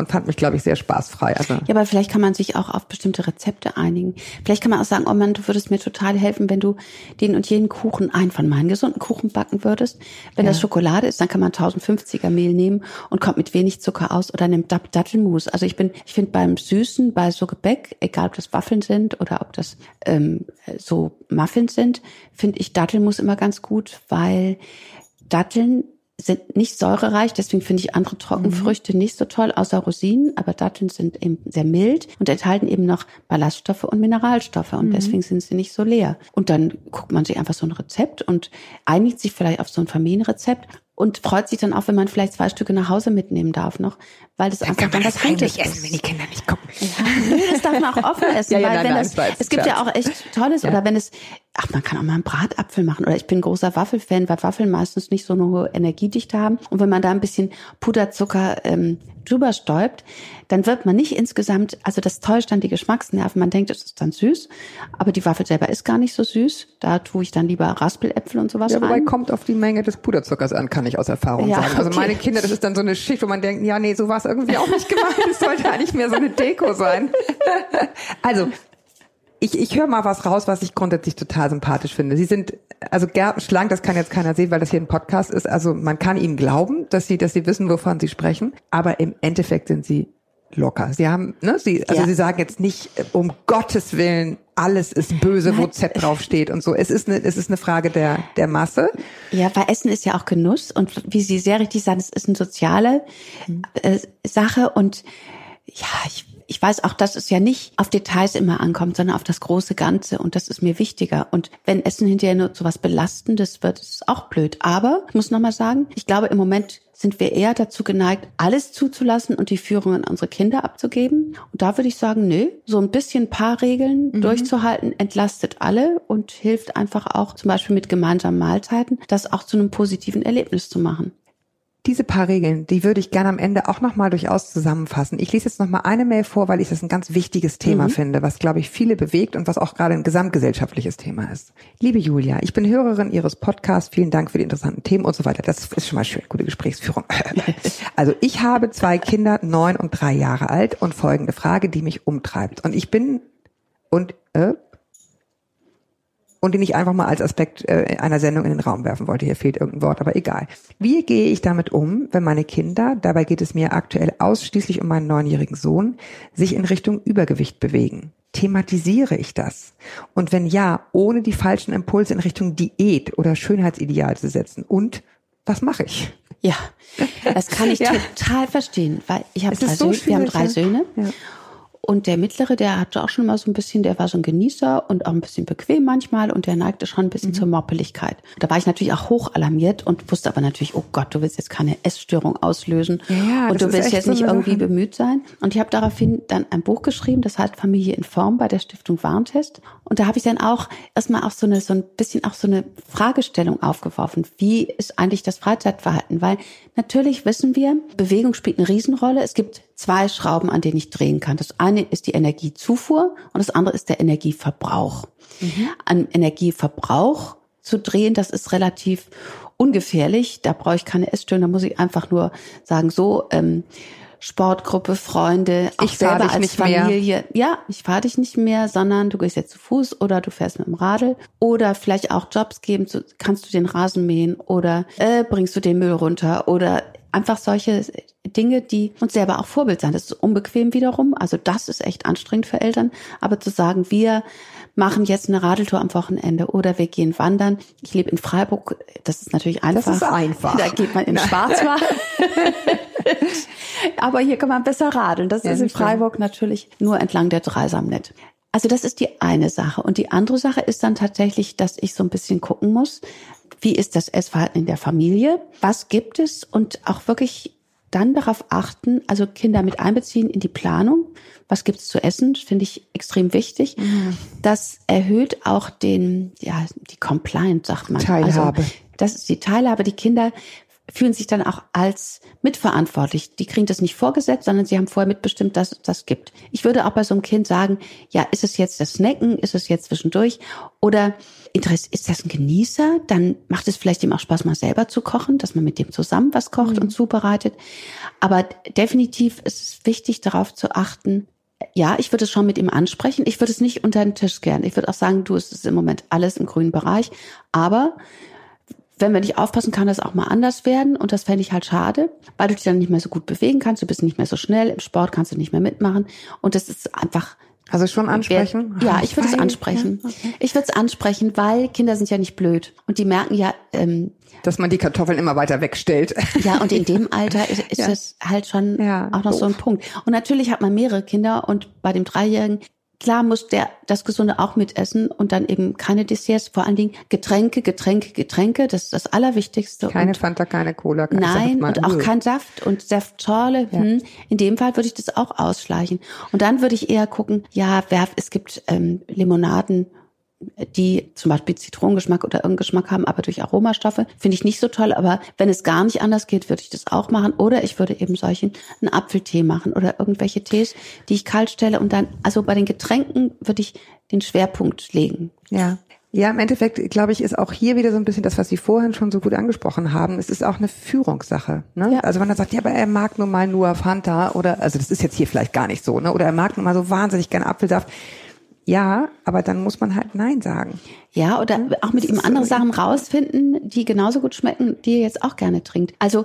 und fand mich, glaube ich, sehr spaßfrei. Also Ja, aber vielleicht kann man sich auch auf bestimmte Rezepte einigen. Vielleicht kann man auch sagen, oh Mann, du würdest mir total helfen, wenn du den und jeden Kuchen, einen von meinen gesunden Kuchen backen würdest. Wenn das Schokolade ist, dann kann man 1050er Mehl nehmen und kommt mit wenig Zucker aus oder nimmt Dat- Dattelmus. Also ich bin, ich finde beim Süßen, bei so Gebäck, egal ob das Waffeln sind oder ob das ähm, so Muffins sind, finde ich Dattelmus immer ganz gut, weil Datteln sind nicht säurereich, deswegen finde ich andere Trockenfrüchte nicht so toll, außer Rosinen, aber Datteln sind eben sehr mild und enthalten eben noch Ballaststoffe und Mineralstoffe und deswegen sind sie nicht so leer. Und dann guckt man sich einfach so ein Rezept und einigt sich vielleicht auf so ein Familienrezept und freut sich dann auch, wenn man vielleicht zwei Stücke nach Hause mitnehmen darf noch, weil das einfach dann was Gutes ist. wenn die Kinder nicht gucken. Nee, das darf man auch offen essen, Ja, ja, weil nein, wenn nein, das, es gibt ja auch echt Tolles, oder wenn es, ach, man kann auch mal einen Bratapfel machen, oder ich bin großer Waffelfan, weil Waffeln meistens nicht so eine hohe Energiedichte haben. Und wenn man da ein bisschen Puderzucker ähm, drüber stäubt, dann wird man nicht insgesamt, also das täuscht dann die Geschmacksnerven. Man denkt, es ist dann süß, aber die Waffel selber ist gar nicht so süß. Da tue ich dann lieber Raspeläpfel und sowas Ja, wobei rein. kommt auf die Menge des Puderzuckers an, kann ich aus Erfahrung Ja, sagen. Also okay. meine Kinder, das ist dann so eine Schicht, wo man denkt, ja, nee, so war es irgendwie auch nicht gemeint. Es sollte eigentlich mehr so eine Deko sein. also, ich, ich höre mal was raus, was ich grundsätzlich total sympathisch finde. Sie sind also gärtenschlank, das kann jetzt keiner sehen, weil das hier ein Podcast ist. Also man kann ihnen glauben, dass sie, dass sie wissen, wovon sie sprechen. Aber im Endeffekt sind sie locker. Sie haben, ne, sie, also Ja. sie sagen jetzt nicht, äh, um Gottes Willen, alles ist böse, wo Z draufsteht und so. Es ist eine, es ist eine Frage der, der Masse. Ja, weil Essen ist ja auch Genuss und wie Sie sehr richtig sagen, es ist eine soziale äh, Sache und ja, ich, ich weiß auch, dass es ja nicht auf Details immer ankommt, sondern auf das große Ganze und das ist mir wichtiger. Und wenn Essen hinterher nur so was Belastendes wird, ist es auch blöd. Aber ich muss nochmal sagen, ich glaube, im Moment sind wir eher dazu geneigt, alles zuzulassen und die Führung an unsere Kinder abzugeben. Und da würde ich sagen, nö, so ein bisschen paar Regeln durchzuhalten, entlastet alle und hilft einfach auch zum Beispiel mit gemeinsamen Mahlzeiten, das auch zu einem positiven Erlebnis zu machen. Diese paar Regeln, die würde ich gerne am Ende auch nochmal durchaus zusammenfassen. Ich lese jetzt nochmal eine Mail vor, weil ich das ein ganz wichtiges Thema finde, was, glaube ich, viele bewegt und was auch gerade ein gesamtgesellschaftliches Thema ist. Liebe Julia, ich bin Hörerin Ihres Podcasts. Vielen Dank für die interessanten Themen und so weiter. Das ist schon mal schön. Gute Gesprächsführung. Also ich habe zwei Kinder, neun und drei Jahre alt und folgende Frage, die mich umtreibt. Und ich bin und äh, und den ich einfach mal als Aspekt äh, einer Sendung in den Raum werfen wollte. Hier fehlt irgendein Wort, aber egal. Wie gehe ich damit um, wenn meine Kinder, dabei geht es mir aktuell ausschließlich um meinen neunjährigen Sohn, sich in Richtung Übergewicht bewegen? Thematisiere ich das? Und wenn ja, ohne die falschen Impulse in Richtung Diät oder Schönheitsideal zu setzen? Und was mache ich? Ja, das kann ich Ja. total verstehen, weil ich habe drei so Söhne, wir haben drei. Söhne. Ja. Und der mittlere, der hatte auch schon mal so ein bisschen, der war so ein Genießer und auch ein bisschen bequem manchmal und der neigte schon ein Mhm. bisschen zur Moppeligkeit. Da war ich natürlich auch hoch alarmiert und wusste aber natürlich, oh Gott, du willst jetzt keine Essstörung auslösen Ja, und du willst jetzt so nicht irgendwie Sache. bemüht sein. Und ich habe daraufhin dann ein Buch geschrieben, das heißt Familie in Form bei der Stiftung Warntest. Und da habe ich dann auch erstmal auch so eine so ein bisschen auch so eine Fragestellung aufgeworfen. Wie ist eigentlich das Freizeitverhalten? Weil natürlich wissen wir, Bewegung spielt eine Riesenrolle. Es gibt zwei Schrauben, an denen ich drehen kann. Das eine ist die Energiezufuhr und das andere ist der Energieverbrauch. An Energieverbrauch zu drehen, das ist relativ ungefährlich. Da brauche ich keine Essstörung, da muss ich einfach nur sagen, so, ähm, Sportgruppe, Freunde, Ich selber dich als nicht mehr. Familie. Ja, ich fahre dich nicht mehr, sondern du gehst jetzt zu Fuß oder du fährst mit dem Radl oder vielleicht auch Jobs geben, kannst du den Rasen mähen oder äh, bringst du den Müll runter oder einfach solche Dinge, die uns selber auch Vorbild sein. Das ist unbequem wiederum, also das ist echt anstrengend für Eltern, aber zu sagen, wir machen jetzt eine Radeltour am Wochenende oder wir gehen wandern. Ich lebe in Freiburg, das ist natürlich einfach. ist einfach. Da geht man in Schwarzwald. Aber hier kann man besser radeln. Das Ja, ist in das stimmt. Freiburg natürlich nur entlang der Dreisamnet. Also das ist die eine Sache. Und die andere Sache ist dann tatsächlich, dass ich so ein bisschen gucken muss, wie ist das Essverhalten in der Familie? Was gibt es? Und auch wirklich dann darauf achten, also Kinder mit einbeziehen in die Planung. Was gibt's zu essen? Finde ich extrem wichtig. Mhm. Das erhöht auch den, ja, die Compliance, sagt man. Teilhabe. Also, das ist die Teilhabe. Die Kinder fühlen sich dann auch als mitverantwortlich. Die kriegen das nicht vorgesetzt, sondern sie haben vorher mitbestimmt, dass es das gibt. Ich würde auch bei so einem Kind sagen, ja, ist es jetzt das Snacken, ist es jetzt zwischendurch oder ist das ein Genießer? Dann macht es vielleicht ihm auch Spaß, mal selber zu kochen, dass man mit dem zusammen was kocht und zubereitet. Aber definitiv ist es wichtig, darauf zu achten, ja, ich würde es schon mit ihm ansprechen. Ich würde es nicht unter den Tisch gern. Ich würde auch sagen, du, es ist im Moment alles im grünen Bereich. Aber wenn wir nicht aufpassen, kann das auch mal anders werden. Und das fände ich halt schade, weil du dich dann nicht mehr so gut bewegen kannst. Du bist nicht mehr so schnell. Im Sport kannst du nicht mehr mitmachen. Und das ist einfach. Also schon ansprechen? Ja, ich würde es ansprechen. Ja, okay. Ich würde es ansprechen, weil Kinder sind ja nicht blöd. Und die merken ja, ähm, Dass man die Kartoffeln immer weiter wegstellt. ja, und in dem Alter ist, ist Ja. das halt schon Ja, auch noch so ein doof. Punkt. Und natürlich hat man mehrere Kinder und bei dem Dreijährigen, klar muss der das Gesunde auch mitessen und dann eben keine Desserts, vor allen Dingen Getränke, Getränke, Getränke, das ist das Allerwichtigste. Keine und Fanta, keine Cola. keine Nein, und auch kein Saft und Saftschorle. Hm. In dem Fall würde ich das auch ausschleichen. Und dann würde ich eher gucken, ja, wer, es gibt ähm, Limonaden, die zum Beispiel Zitronengeschmack oder irgendeinen Geschmack haben, aber durch Aromastoffe. Finde ich nicht so toll, aber wenn es gar nicht anders geht, würde ich das auch machen. Oder ich würde eben solchen einen Apfeltee machen oder irgendwelche Tees, die ich kalt stelle. Und dann, also bei den Getränken würde ich den Schwerpunkt legen. Ja. Ja, im Endeffekt, glaube ich, ist auch hier wieder so ein bisschen das, was Sie vorhin schon so gut angesprochen haben. Es ist auch eine Führungssache. Ne? Ja. Also wenn er sagt, ja, aber er mag nun mal nur Fanta oder, also das ist jetzt hier vielleicht gar nicht so, ne? Oder er mag nun mal so wahnsinnig gerne Apfelsaft. Ja, aber dann muss man halt Nein sagen. Ja, oder auch mit ihm andere Sachen rausfinden, die genauso gut schmecken, die er jetzt auch gerne trinkt. Also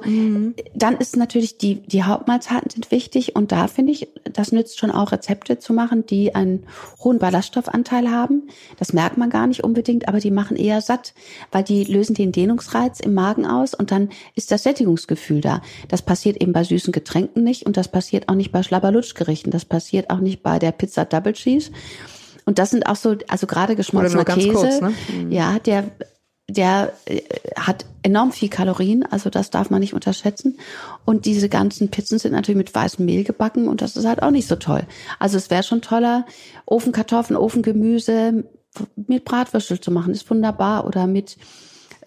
dann ist natürlich die, die Hauptmahlzeiten sind wichtig und da finde ich, das nützt schon auch Rezepte zu machen, die einen hohen Ballaststoffanteil haben. Das merkt man gar nicht unbedingt, aber die machen eher satt, weil die lösen den Dehnungsreiz im Magen aus und dann ist das Sättigungsgefühl da. Das passiert eben bei süßen Getränken nicht und das passiert auch nicht bei Schlabberlutschgerichten. Das passiert auch nicht bei der Pizza Double Cheese. Und das sind auch so, also gerade geschmolzener Käse, kurz, ne? ja, der, der äh, hat enorm viel Kalorien, also das darf man nicht unterschätzen. Und diese ganzen Pizzen sind natürlich mit weißem Mehl gebacken und das ist halt auch nicht so toll. Also es wäre schon toller, Ofenkartoffeln, Ofengemüse mit Bratwürstel zu machen, ist wunderbar. Oder mit,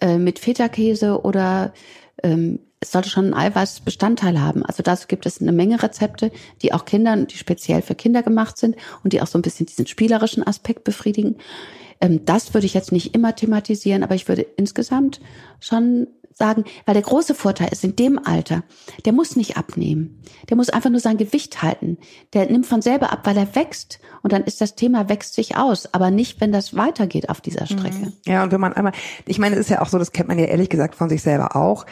äh, mit Feta-Käse oder ähm, es sollte schon einen Eiweißbestandteil haben. Also dazu gibt es eine Menge Rezepte, die auch Kindern, die speziell für Kinder gemacht sind und die auch so ein bisschen diesen spielerischen Aspekt befriedigen. Ähm, das würde ich jetzt nicht immer thematisieren, aber ich würde insgesamt schon sagen, weil der große Vorteil ist in dem Alter, der muss nicht abnehmen. Der muss einfach nur sein Gewicht halten. Der nimmt von selber ab, weil er wächst. Und dann ist das Thema wächst sich aus, aber nicht, wenn das weitergeht auf dieser Strecke. Ja, und wenn man einmal, ich meine, es ist ja auch so, das kennt man ja ehrlich gesagt von sich selber auch.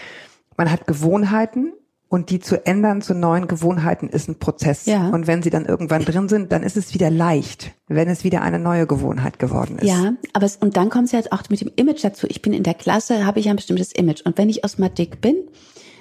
Man hat Gewohnheiten und die zu ändern zu neuen Gewohnheiten ist ein Prozess. Ja. Und wenn sie dann irgendwann drin sind, dann ist es wieder leicht, wenn es wieder eine neue Gewohnheit geworden ist. Ja, aber es, und dann kommt es jetzt auch mit dem Image dazu. Ich bin in der Klasse, habe ich ein bestimmtes Image. Und wenn ich aus mal dick bin,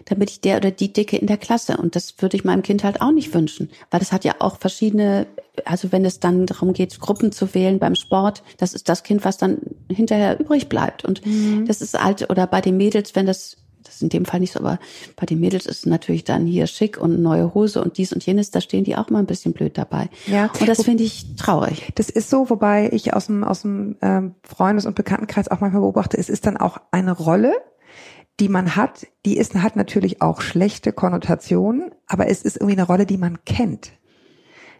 dann bin ich der oder die Dicke in der Klasse. Und das würde ich meinem Kind halt auch nicht wünschen. Weil das hat ja auch verschiedene, also wenn es dann darum geht, Gruppen zu wählen beim Sport, das ist das Kind, was dann hinterher übrig bleibt. Und das ist halt, oder bei den Mädels, wenn das das ist in dem Fall nicht so, aber bei den Mädels ist es natürlich dann hier schick und neue Hose und dies und jenes, da stehen die auch mal ein bisschen blöd dabei. Ja. Und das finde ich traurig. Das ist so, wobei ich aus dem, aus dem ähm, Freundes- und Bekanntenkreis auch manchmal beobachte, es ist dann auch eine Rolle, die man hat, die ist, hat natürlich auch schlechte Konnotationen, aber es ist irgendwie eine Rolle, die man kennt.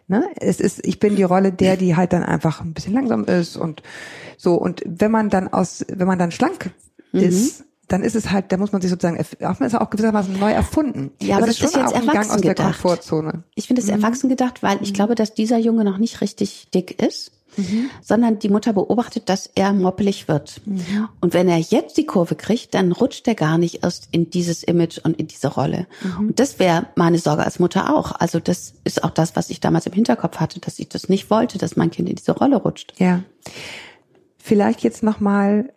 Ne? Es ist, ich bin die Rolle der, die halt dann einfach ein bisschen langsam ist und so. Und wenn man dann aus, wenn man dann schlank Mhm. ist, dann ist es halt, da muss man sich sozusagen, auch man ist auch gewissermaßen neu erfunden. Ja, aber das ist schon jetzt erwachsen aus der gedacht. Komfortzone. Ich finde es erwachsen gedacht, weil ich glaube, dass dieser Junge noch nicht richtig dick ist, sondern die Mutter beobachtet, dass er moppelig wird. Und wenn er jetzt die Kurve kriegt, dann rutscht er gar nicht erst in dieses Image und in diese Rolle. Und das wäre meine Sorge als Mutter auch. Also das ist auch das, was ich damals im Hinterkopf hatte, dass ich das nicht wollte, dass mein Kind in diese Rolle rutscht. Ja. Vielleicht jetzt nochmal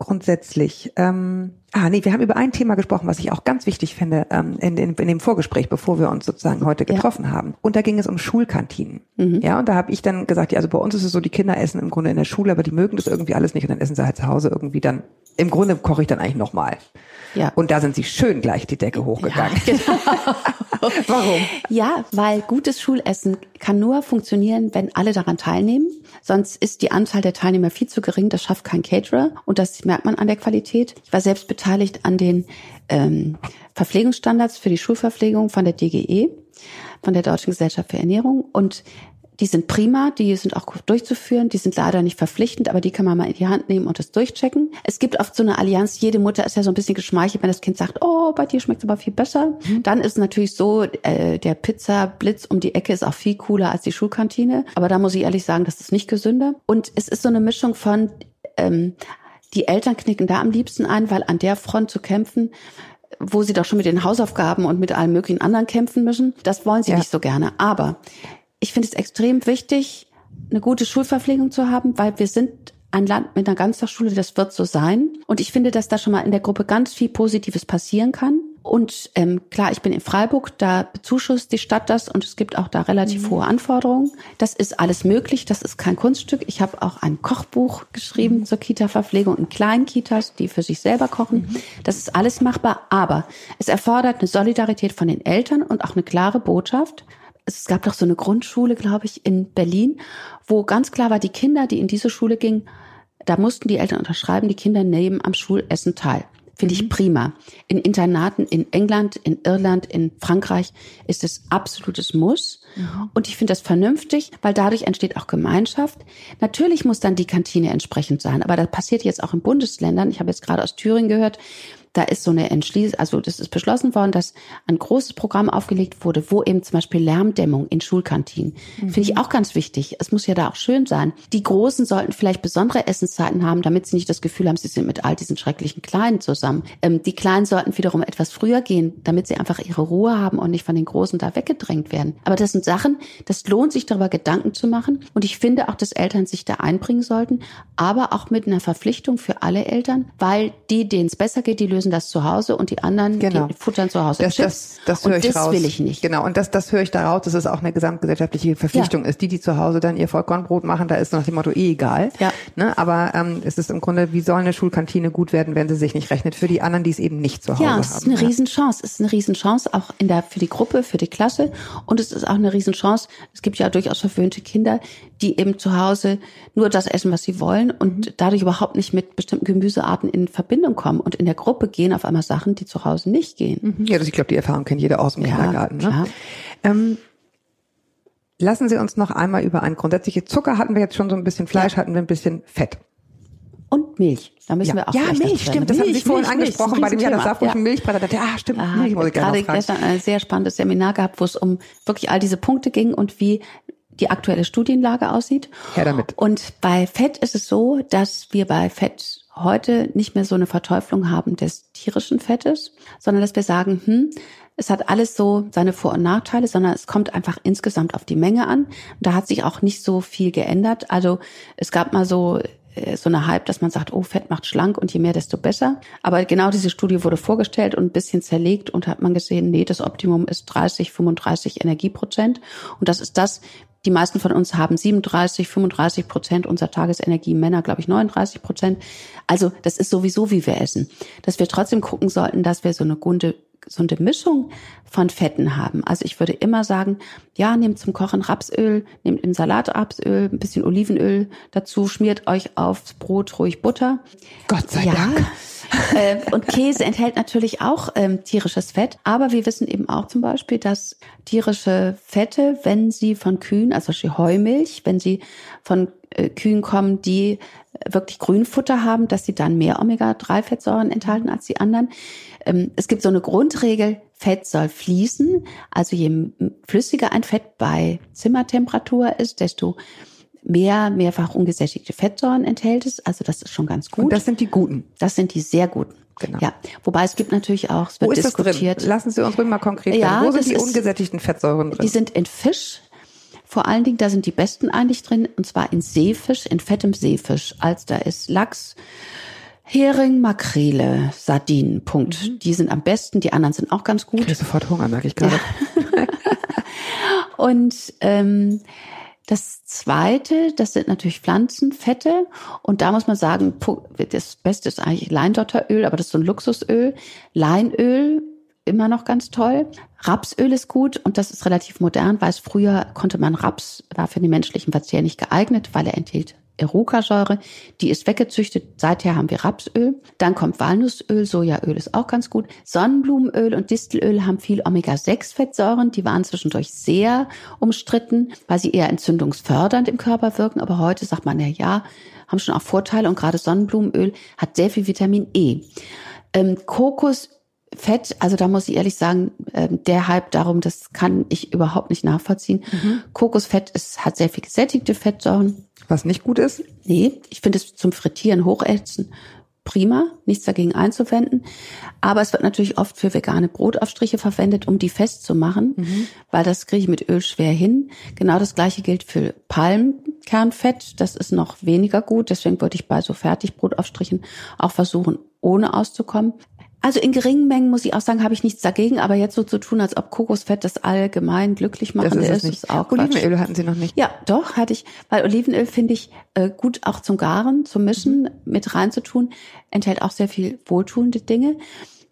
grundsätzlich. Ähm, ah, nee, wir haben über ein Thema gesprochen, was ich auch ganz wichtig finde ähm, in, in, in dem Vorgespräch, bevor wir uns sozusagen heute getroffen haben. Und da ging es um Schulkantinen. Ja, und da habe ich dann gesagt, ja, also bei uns ist es so, die Kinder essen im Grunde in der Schule, aber die mögen das irgendwie alles nicht und dann essen sie halt zu Hause irgendwie dann im Grunde koche ich dann eigentlich nochmal. Ja. Und da sind sie schön gleich die Decke hochgegangen. Warum? Ja, weil gutes Schulessen kann nur funktionieren, wenn alle daran teilnehmen. Sonst ist die Anzahl der Teilnehmer viel zu gering. Das schafft kein Caterer. Und das merkt man an der Qualität. Ich war selbst beteiligt an den ähm, Verpflegungsstandards für die Schulverpflegung von der DGE, von der Deutschen Gesellschaft für Ernährung. Und die sind prima, die sind auch gut durchzuführen, die sind leider nicht verpflichtend, aber die kann man mal in die Hand nehmen und das durchchecken. Es gibt oft so eine Allianz, jede Mutter ist ja so ein bisschen geschmeichelt, wenn das Kind sagt, oh, bei dir schmeckt es aber viel besser. Mhm. Dann ist natürlich so, äh, der Pizza-Blitz um die Ecke ist auch viel cooler als die Schulkantine. Aber da muss ich ehrlich sagen, das ist nicht gesünder. Und es ist so eine Mischung von, ähm, die Eltern knicken da am liebsten ein, weil an der Front zu kämpfen, wo sie doch schon mit den Hausaufgaben und mit allen möglichen anderen kämpfen müssen, das wollen sie ja. nicht so gerne. Aber ich finde es extrem wichtig, eine gute Schulverpflegung zu haben, weil wir sind ein Land mit einer Ganztagsschule, das wird so sein. Und ich finde, dass da schon mal in der Gruppe ganz viel Positives passieren kann. Und ähm, klar, ich bin in Freiburg, da bezuschusst die Stadt das und es gibt auch da relativ mhm. hohe Anforderungen. Das ist alles möglich, das ist kein Kunststück. Ich habe auch ein Kochbuch geschrieben mhm. zur Kita-Verpflegung in kleinen Kitas, die für sich selber kochen. Mhm. Das ist alles machbar, aber es erfordert eine Solidarität von den Eltern und auch eine klare Botschaft es gab doch so eine Grundschule, glaube ich, in Berlin, wo ganz klar war, die Kinder, die in diese Schule gingen, da mussten die Eltern unterschreiben, die Kinder nehmen am Schulessen teil. Finde ich mhm. prima. In Internaten in England, in Irland, in Frankreich ist es absolutes Muss. Mhm. Und ich finde das vernünftig, weil dadurch entsteht auch Gemeinschaft. Natürlich muss dann die Kantine entsprechend sein, aber das passiert jetzt auch in Bundesländern. Ich habe jetzt gerade aus Thüringen gehört, da ist so eine Entschließung, also das ist beschlossen worden, dass ein großes Programm aufgelegt wurde, wo eben zum Beispiel Lärmdämmung in Schulkantinen. Mhm. Finde ich auch ganz wichtig. Es muss ja da auch schön sein. Die Großen sollten vielleicht besondere Essenszeiten haben, damit sie nicht das Gefühl haben, sie sind mit all diesen schrecklichen Kleinen zusammen. Ähm, die Kleinen sollten wiederum etwas früher gehen, damit sie einfach ihre Ruhe haben und nicht von den Großen da weggedrängt werden. Aber das sind Sachen, das lohnt sich darüber Gedanken zu machen. Und ich finde auch, dass Eltern sich da einbringen sollten, aber auch mit einer Verpflichtung für alle Eltern, weil die, denen es besser geht, die lösen lösen das zu Hause und die anderen genau. die futtern zu Hause das, Chips. Das, das höre ich das raus. will ich nicht. Genau, und das, das höre ich daraus, dass es auch eine gesamtgesellschaftliche Verpflichtung ja. ist. Die, die zu Hause dann ihr Vollkornbrot machen, da ist nach dem Motto eh egal. Ja. Ne? Aber ähm, es ist im Grunde, wie soll eine Schulkantine gut werden, wenn sie sich nicht rechnet? Für die anderen, die es eben nicht zu Hause haben. Ja, es ist eine. Riesenchance. Es ist eine Riesenchance auch in der, für die Gruppe, für die Klasse. Und es ist auch eine Riesenchance. Es gibt ja durchaus verwöhnte Kinder, die eben zu Hause nur das essen, was sie wollen und mhm. dadurch überhaupt nicht mit bestimmten Gemüsearten in Verbindung kommen. Und in der Gruppe gehen auf einmal Sachen, die zu Hause nicht gehen. Mhm. Ja, das, ich glaube, die Erfahrung kennt jeder aus dem ja, Kindergarten. Ne? Ähm, lassen Sie uns noch einmal über ein grundsätzliches Zucker hatten wir jetzt schon so ein bisschen Fleisch, ja. hatten wir ein bisschen Fett. Und Milch. Da müssen ja. wir auch Ja, Milch, stimmt. Das Milch, haben Sie vorhin Milch, angesprochen bei dem Jahr, das Saarbrücken ja. Milchbrett. Da ah, stimmt, ah, Milch muss ich gerade gestern ein sehr spannendes Seminar gehabt, wo es um wirklich all diese Punkte ging und wie die aktuelle Studienlage aussieht. Her damit. Und bei Fett ist es so, dass wir bei Fett heute nicht mehr so eine Verteuflung haben des tierischen Fettes, sondern dass wir sagen, hm, es hat alles so seine Vor- und Nachteile, sondern es kommt einfach insgesamt auf die Menge an. Da hat sich auch nicht so viel geändert. Also es gab mal so äh, so eine Hype, dass man sagt, oh, Fett macht schlank und je mehr, desto besser. Aber genau diese Studie wurde vorgestellt und ein bisschen zerlegt und hat man gesehen, nee, das Optimum ist 30, 35 Energieprozent. Und das ist das, die meisten von uns haben 37, 35 Prozent unserer Tagesenergie, Männer glaube ich 39 Prozent. Also das ist sowieso, wie wir essen. Dass wir trotzdem gucken sollten, dass wir so eine gute, gesunde Mischung von Fetten haben. Also ich würde immer sagen, ja, nehmt zum Kochen Rapsöl, nehmt im Salat Rapsöl, ein bisschen Olivenöl dazu, schmiert euch aufs Brot ruhig Butter. Gott sei ja. Dank. äh, und Käse enthält natürlich auch ähm, tierisches Fett, aber wir wissen eben auch zum Beispiel, dass tierische Fette, wenn sie von Kühen, also Heumilch, wenn sie von Kühen kommen, die wirklich Grünfutter haben, dass sie dann mehr Omega-3-Fettsäuren enthalten als die anderen. Ähm, es gibt so eine Grundregel, Fett soll fließen. Also je flüssiger ein Fett bei Zimmertemperatur ist, desto mehr mehrfach ungesättigte Fettsäuren enthält es. Also das ist schon ganz gut. Und das sind die guten. Das sind die sehr guten. Genau. Ja, wobei es gibt natürlich auch, es wird Wo ist diskutiert. Das drin? Lassen Sie uns ruhig mal konkret ja, Wo sind die ungesättigten Fettsäuren drin? Die sind in Fisch. Vor allen Dingen, da sind die besten eigentlich drin, und zwar in Seefisch, in fettem Seefisch. Als da ist Lachs, Hering, Makrele, Sardinen, Punkt. Mhm. Die sind am besten, die anderen sind auch ganz gut. Ich sofort Hunger, merke ich gerade. Ja. und ähm, Das zweite, das sind natürlich Pflanzenfette. Und da muss man sagen, das Beste ist eigentlich Leindotteröl, aber das ist so ein Luxusöl. Leinöl, immer noch ganz toll. Rapsöl ist gut und das ist relativ modern, weil es früher konnte man Raps, war für den menschlichen Verzehr nicht geeignet, weil er enthielt Eruca-Säure, die ist weggezüchtet. Seither haben wir Rapsöl. Dann kommt Walnussöl, Sojaöl ist auch ganz gut. Sonnenblumenöl und Distelöl haben viel Omega-6-Fettsäuren. Die waren zwischendurch sehr umstritten, weil sie eher entzündungsfördernd im Körper wirken. Aber heute sagt man ja, ja, haben schon auch Vorteile und gerade Sonnenblumenöl hat sehr viel Vitamin E. Ähm, Kokos Fett, also da muss ich ehrlich sagen, ähm, der Hype darum, das kann ich überhaupt nicht nachvollziehen. Mhm. Kokosfett ist, hat sehr viel gesättigte Fettsäuren. Was nicht gut ist? Nee, ich finde es zum Frittieren, Hochätzen prima, nichts dagegen einzuwenden. Aber es wird natürlich oft für vegane Brotaufstriche verwendet, um die festzumachen, mhm. weil das kriege ich mit Öl schwer hin. Genau das gleiche gilt für Palmkernfett. Das ist noch weniger gut. Deswegen würde ich bei so Fertigbrotaufstrichen auch versuchen, ohne auszukommen. Also in geringen Mengen muss ich auch sagen, habe ich nichts dagegen, aber jetzt so zu tun, als ob Kokosfett das allgemein glücklich das ist, ist, ist auch Olivenöl hatten Sie noch nicht. Ja, doch, hatte ich, weil Olivenöl finde ich äh, gut auch zum Garen, zum Mischen mhm. mit reinzutun, enthält auch sehr viel wohltuende Dinge.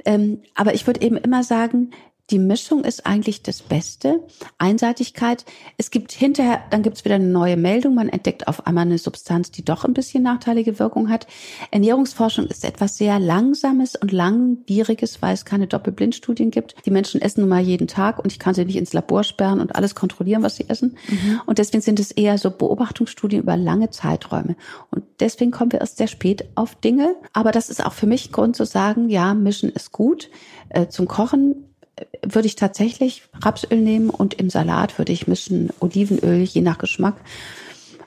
Ähm, aber ich würde eben immer sagen, die Mischung ist eigentlich das Beste. Einseitigkeit. Es gibt hinterher, dann gibt es wieder eine neue Meldung. Man entdeckt auf einmal eine Substanz, die doch ein bisschen nachteilige Wirkung hat. Ernährungsforschung ist etwas sehr Langsames und Langwieriges, weil es keine Doppelblindstudien gibt. Die Menschen essen nun mal jeden Tag und ich kann sie nicht ins Labor sperren und alles kontrollieren, was sie essen. Mhm. Und deswegen sind es eher so Beobachtungsstudien über lange Zeiträume. Und deswegen kommen wir erst sehr spät auf Dinge. Aber das ist auch für mich Grund zu sagen, ja, mischen ist gut. Äh, zum Kochen würde ich tatsächlich Rapsöl nehmen und im Salat würde ich mischen Olivenöl, je nach Geschmack.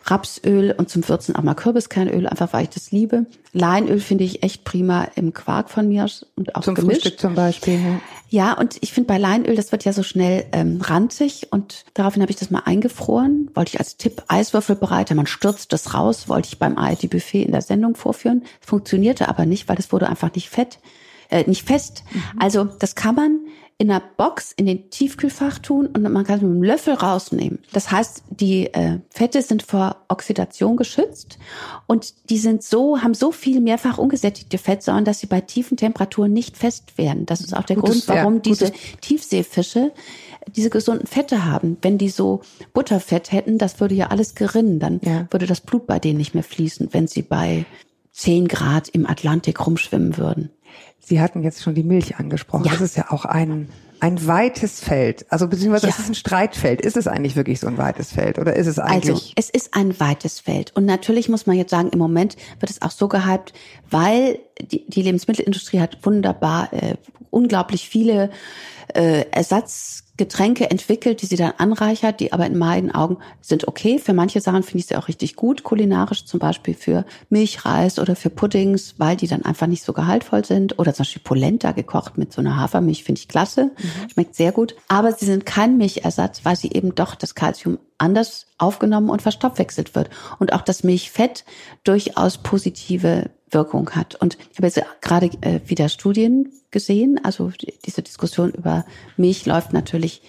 Rapsöl und zum Würzen auch mal Kürbiskernöl, einfach weil ich das liebe. Leinöl finde ich echt prima im Quark von mir und auch zum gemischt. Frühstück zum Beispiel. Ja, ja und ich finde bei Leinöl, das wird ja so schnell ähm, ranzig und daraufhin habe ich das mal eingefroren. Wollte ich als Tipp Eiswürfelbereiter, man stürzt das raus, wollte ich beim ARD Buffet in der Sendung vorführen. Funktionierte aber nicht, weil es wurde einfach nicht fett, äh, nicht fest. Mhm. Also das kann man in einer Box in den Tiefkühlfach tun und man kann es mit einem Löffel rausnehmen. Das heißt, die äh, Fette sind vor Oxidation geschützt und die sind so, haben so viel mehrfach ungesättigte Fettsäuren, dass sie bei tiefen Temperaturen nicht fest werden. Das ist auch der gutes, Grund, warum ja, diese Tiefseefische diese gesunden Fette haben. Wenn die so Butterfett hätten, das würde ja alles gerinnen. Dann ja. würde das Blut bei denen nicht mehr fließen, wenn sie bei 10 Grad im Atlantik rumschwimmen würden. Sie hatten jetzt schon die Milch angesprochen. Ja. Das ist ja auch ein, ein weites Feld. Also beziehungsweise ja. es ist ein Streitfeld. Ist es eigentlich wirklich so ein weites Feld oder ist es eigentlich? Also es ist ein weites Feld. Und natürlich muss man jetzt sagen, im Moment wird es auch so gehypt, weil die, die Lebensmittelindustrie hat wunderbar, äh, unglaublich viele äh, Ersatzgetränke entwickelt, die sie dann anreichert, die aber in meinen Augen sind okay. Für manche Sachen finde ich sie auch richtig gut, kulinarisch zum Beispiel für Milchreis oder für Puddings, weil die dann einfach nicht so gehaltvoll sind. Oder zum Beispiel Polenta gekocht mit so einer Hafermilch finde ich klasse, mhm. schmeckt sehr gut. Aber sie sind kein Milchersatz, weil sie eben doch das Kalzium anders aufgenommen und verstoffwechselt wird. Und auch das Milchfett durchaus positive Wirkung hat. Und ich habe jetzt gerade äh, wieder Studien gesehen. Also diese Diskussion über Milch läuft natürlich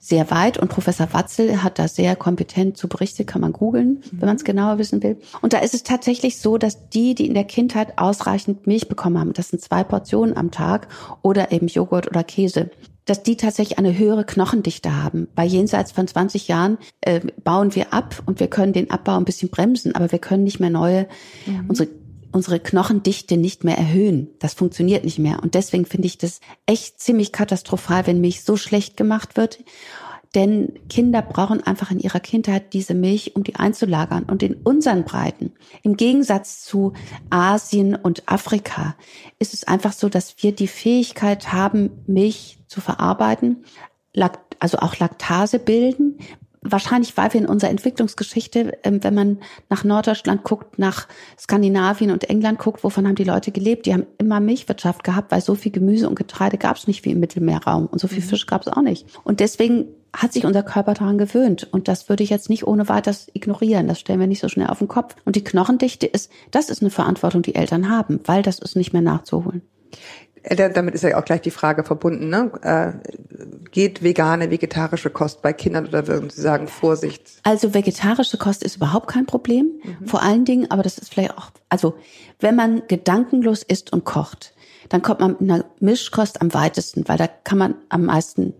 sehr weit und Professor Watzel hat da sehr kompetent zu Berichte, kann man googeln, wenn man es genauer wissen will. Und da ist es tatsächlich so, dass die, die in der Kindheit ausreichend Milch bekommen haben, das sind zwei Portionen am Tag oder eben Joghurt oder Käse, dass die tatsächlich eine höhere Knochendichte haben. Bei jenseits von 20 Jahren äh, bauen wir ab und wir können den Abbau ein bisschen bremsen, aber wir können nicht mehr neue, mhm. unsere unsere Knochendichte nicht mehr erhöhen. Das funktioniert nicht mehr. Und deswegen finde ich das echt ziemlich katastrophal, wenn Milch so schlecht gemacht wird. Denn Kinder brauchen einfach in ihrer Kindheit diese Milch, um die einzulagern. Und in unseren Breiten, im Gegensatz zu Asien und Afrika, ist es einfach so, dass wir die Fähigkeit haben, Milch zu verarbeiten, also auch Laktase bilden, wahrscheinlich, weil wir in unserer Entwicklungsgeschichte, ähm, wenn man nach Norddeutschland guckt, nach Skandinavien und England guckt, wovon haben die Leute gelebt? Die haben immer Milchwirtschaft gehabt, weil so viel Gemüse und Getreide gab es nicht wie im Mittelmeerraum und so viel mhm. Fisch gab es auch nicht. Und deswegen hat sich unser Körper daran gewöhnt. Und das würde ich jetzt nicht ohne weiteres ignorieren. Das stellen wir nicht so schnell auf den Kopf. Und die Knochendichte ist, das ist eine Verantwortung, die Eltern haben, weil das ist nicht mehr nachzuholen. Äh, Damit ist ja auch gleich die Frage verbunden, ne? Äh, geht vegane, vegetarische Kost bei Kindern oder würden Sie sagen, Vorsicht? Also vegetarische Kost ist überhaupt kein Problem. Vor allen Dingen, aber das ist vielleicht auch, also wenn man gedankenlos isst und kocht, dann kommt man mit einer Mischkost am weitesten, weil da kann man am meisten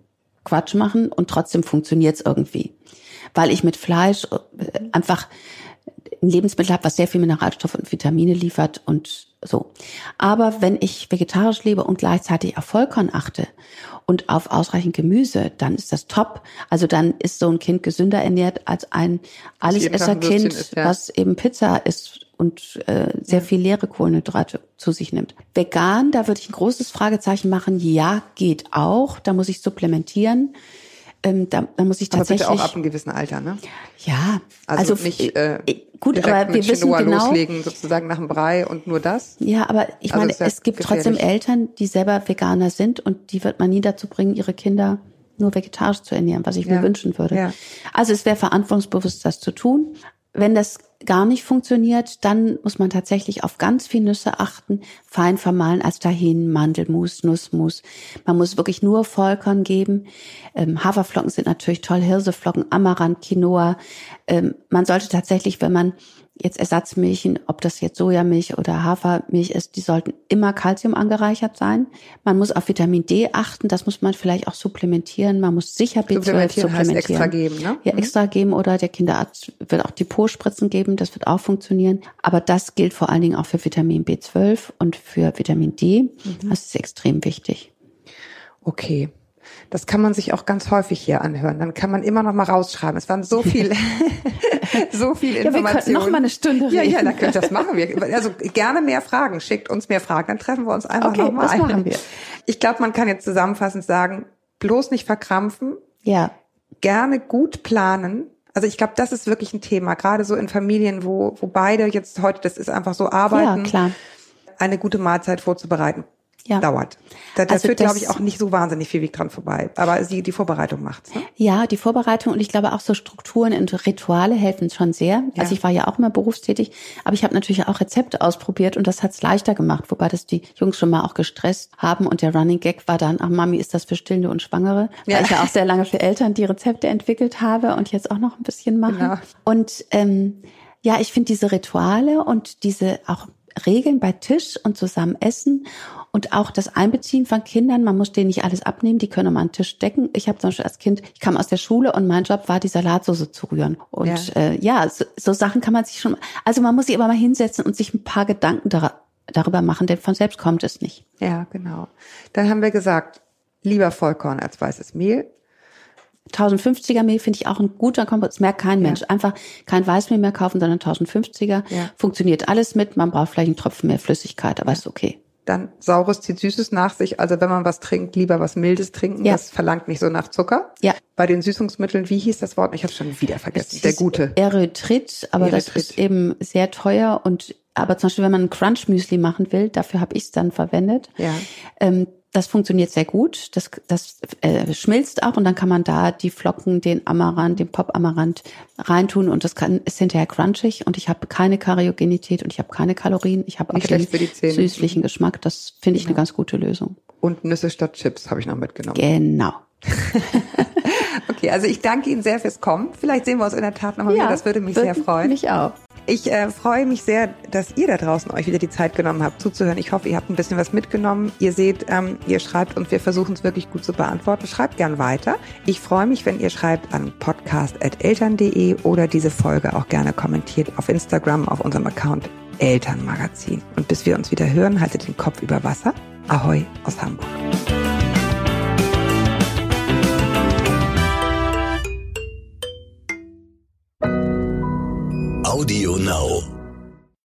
Quatsch machen und trotzdem funktioniert's irgendwie. Weil ich mit Fleisch äh, einfach ein Lebensmittel habe, was sehr viel Mineralstoffe und Vitamine liefert und so. Aber wenn ich vegetarisch lebe und gleichzeitig auf Vollkorn achte und auf ausreichend Gemüse, dann ist das top. Also dann ist so ein Kind gesünder ernährt als ein Allesesserkind, ja. was eben Pizza isst und äh, sehr viel leere Kohlenhydrate zu sich nimmt. Vegan, da würde ich ein großes Fragezeichen machen. Ja, geht auch. Da muss ich supplementieren. Ähm, da, da muss ich Aber tatsächlich. bitte auch ab einem gewissen Alter, ne? Ja, Also, also, nicht äh, äh, gut, aber wir wissen Quinoa genau. loslegen, sozusagen nach dem Brei und nur das. Ja, aber ich Also meine, ja es gibt trotzdem gefährlich. Eltern, die selber Veganer sind und die wird man nie dazu bringen, ihre Kinder nur vegetarisch zu ernähren, was ich Ja. mir wünschen würde. Ja. Also es wäre verantwortungsbewusst, das zu tun. Wenn das gar nicht funktioniert, dann muss man tatsächlich auf ganz viel Nüsse achten, fein vermahlen als dahin, Mandelmus, Nussmus. Man muss wirklich nur Vollkorn geben. Ähm, Haferflocken sind natürlich toll, Hirseflocken, Amaranth, Quinoa. Ähm, man sollte tatsächlich, wenn man jetzt Ersatzmilchen, ob das jetzt Sojamilch oder Hafermilch ist, die sollten immer Kalzium angereichert sein. Man muss auf Vitamin D achten, das muss man vielleicht auch supplementieren. Man muss sicher B12 Supplementieren heißt supplementieren. extra geben, ne? Ja, extra geben oder der Kinderarzt wird auch Depotspritzen geben, das wird auch funktionieren. Aber das gilt vor allen Dingen auch für Vitamin B12 und für Vitamin D. Mhm. Das ist extrem wichtig. Okay. Das kann man sich auch ganz häufig hier anhören. Dann kann man immer noch mal rausschreiben. Es waren so viel, so viel wir könnten noch mal eine Stunde Ja, ja, reden. da könnt, das machen wir. Also gerne mehr Fragen. Schickt uns mehr Fragen. Dann treffen wir uns einfach Okay, noch mal. das machen wir. Ich glaube, man kann jetzt zusammenfassend sagen, bloß nicht verkrampfen, Ja, gerne gut planen. Also ich glaube, das ist wirklich ein Thema, gerade so in Familien, wo, wo beide jetzt heute, das ist einfach so ja, arbeiten, klar. eine gute Mahlzeit vorzubereiten. Ja. Dauert. Da, da Also führt, glaube ich, auch nicht so wahnsinnig viel Weg dran vorbei. Aber sie, die Vorbereitung macht's. Ne? Ja, die Vorbereitung und ich glaube auch so Strukturen und Rituale helfen schon sehr. Ja. Also ich war ja auch immer berufstätig, aber ich habe natürlich auch Rezepte ausprobiert und das hat's leichter gemacht, wobei das die Jungs schon mal auch gestresst haben und der Running Gag war dann, ach Mami, ist das für Stillende und Schwangere? Ja. Weil ich ja auch sehr lange für Eltern die Rezepte entwickelt habe und jetzt auch noch ein bisschen mache. Genau. Und ähm, ja, ich finde diese Rituale und diese auch Regeln bei Tisch und zusammen essen und auch das Einbeziehen von Kindern. Man muss denen nicht alles abnehmen, die können mal einen Tisch decken. Ich habe zum Beispiel als Kind, ich kam aus der Schule und mein Job war, die Salatsoße zu rühren. Und Ja. ja, äh, ja so, so Sachen kann man sich schon, also man muss sich aber mal hinsetzen und sich ein paar Gedanken dar darüber machen, denn von selbst kommt es nicht. Ja, genau. Dann haben wir gesagt, lieber Vollkorn als weißes Mehl. 1050er Mehl finde ich auch ein guter Kompromiss. Das merkt kein Mensch. Einfach kein Weißmehl mehr kaufen, sondern 1050er. Ja. Funktioniert alles mit. Man braucht vielleicht einen Tropfen mehr Flüssigkeit, aber ist okay. Dann Saures zieht Süßes nach sich. Also wenn man was trinkt, lieber was Mildes trinken. Ja. Das verlangt nicht so nach Zucker. Ja. Bei den Süßungsmitteln, wie hieß das Wort? Ich habe schon wieder vergessen. Der Das gute. Erythrit, aber das Erythrit. ist eben sehr teuer und aber zum Beispiel, wenn man ein Crunch-Müsli machen will, dafür habe ich es dann verwendet. Ja. Ähm, das funktioniert sehr gut. Das, das äh, schmilzt auch und dann kann man da die Flocken, den Amaranth, den Pop-Amaranth reintun und das kann, ist hinterher crunchig und ich habe keine Kariogenität und ich habe keine Kalorien. Ich habe aber den süßlichen Geschmack. Das finde ich eine ganz gute Lösung. Und Nüsse statt Chips habe ich noch mitgenommen. Genau. Okay, also ich danke Ihnen sehr fürs Kommen. Vielleicht sehen wir uns in der Tat nochmal wieder. Das würde mich sehr freuen. Mich auch. Ich äh, freue mich sehr, dass ihr da draußen euch wieder die Zeit genommen habt, zuzuhören. Ich hoffe, ihr habt ein bisschen was mitgenommen. Ihr seht, ähm, ihr schreibt und wir versuchen es wirklich gut zu beantworten. Schreibt gern weiter. Ich freue mich, wenn ihr schreibt an podcast.eltern.de oder diese Folge auch gerne kommentiert auf Instagram auf unserem Account Elternmagazin. Und bis wir uns wieder hören, haltet den Kopf über Wasser. Ahoi aus Hamburg. Audio Now.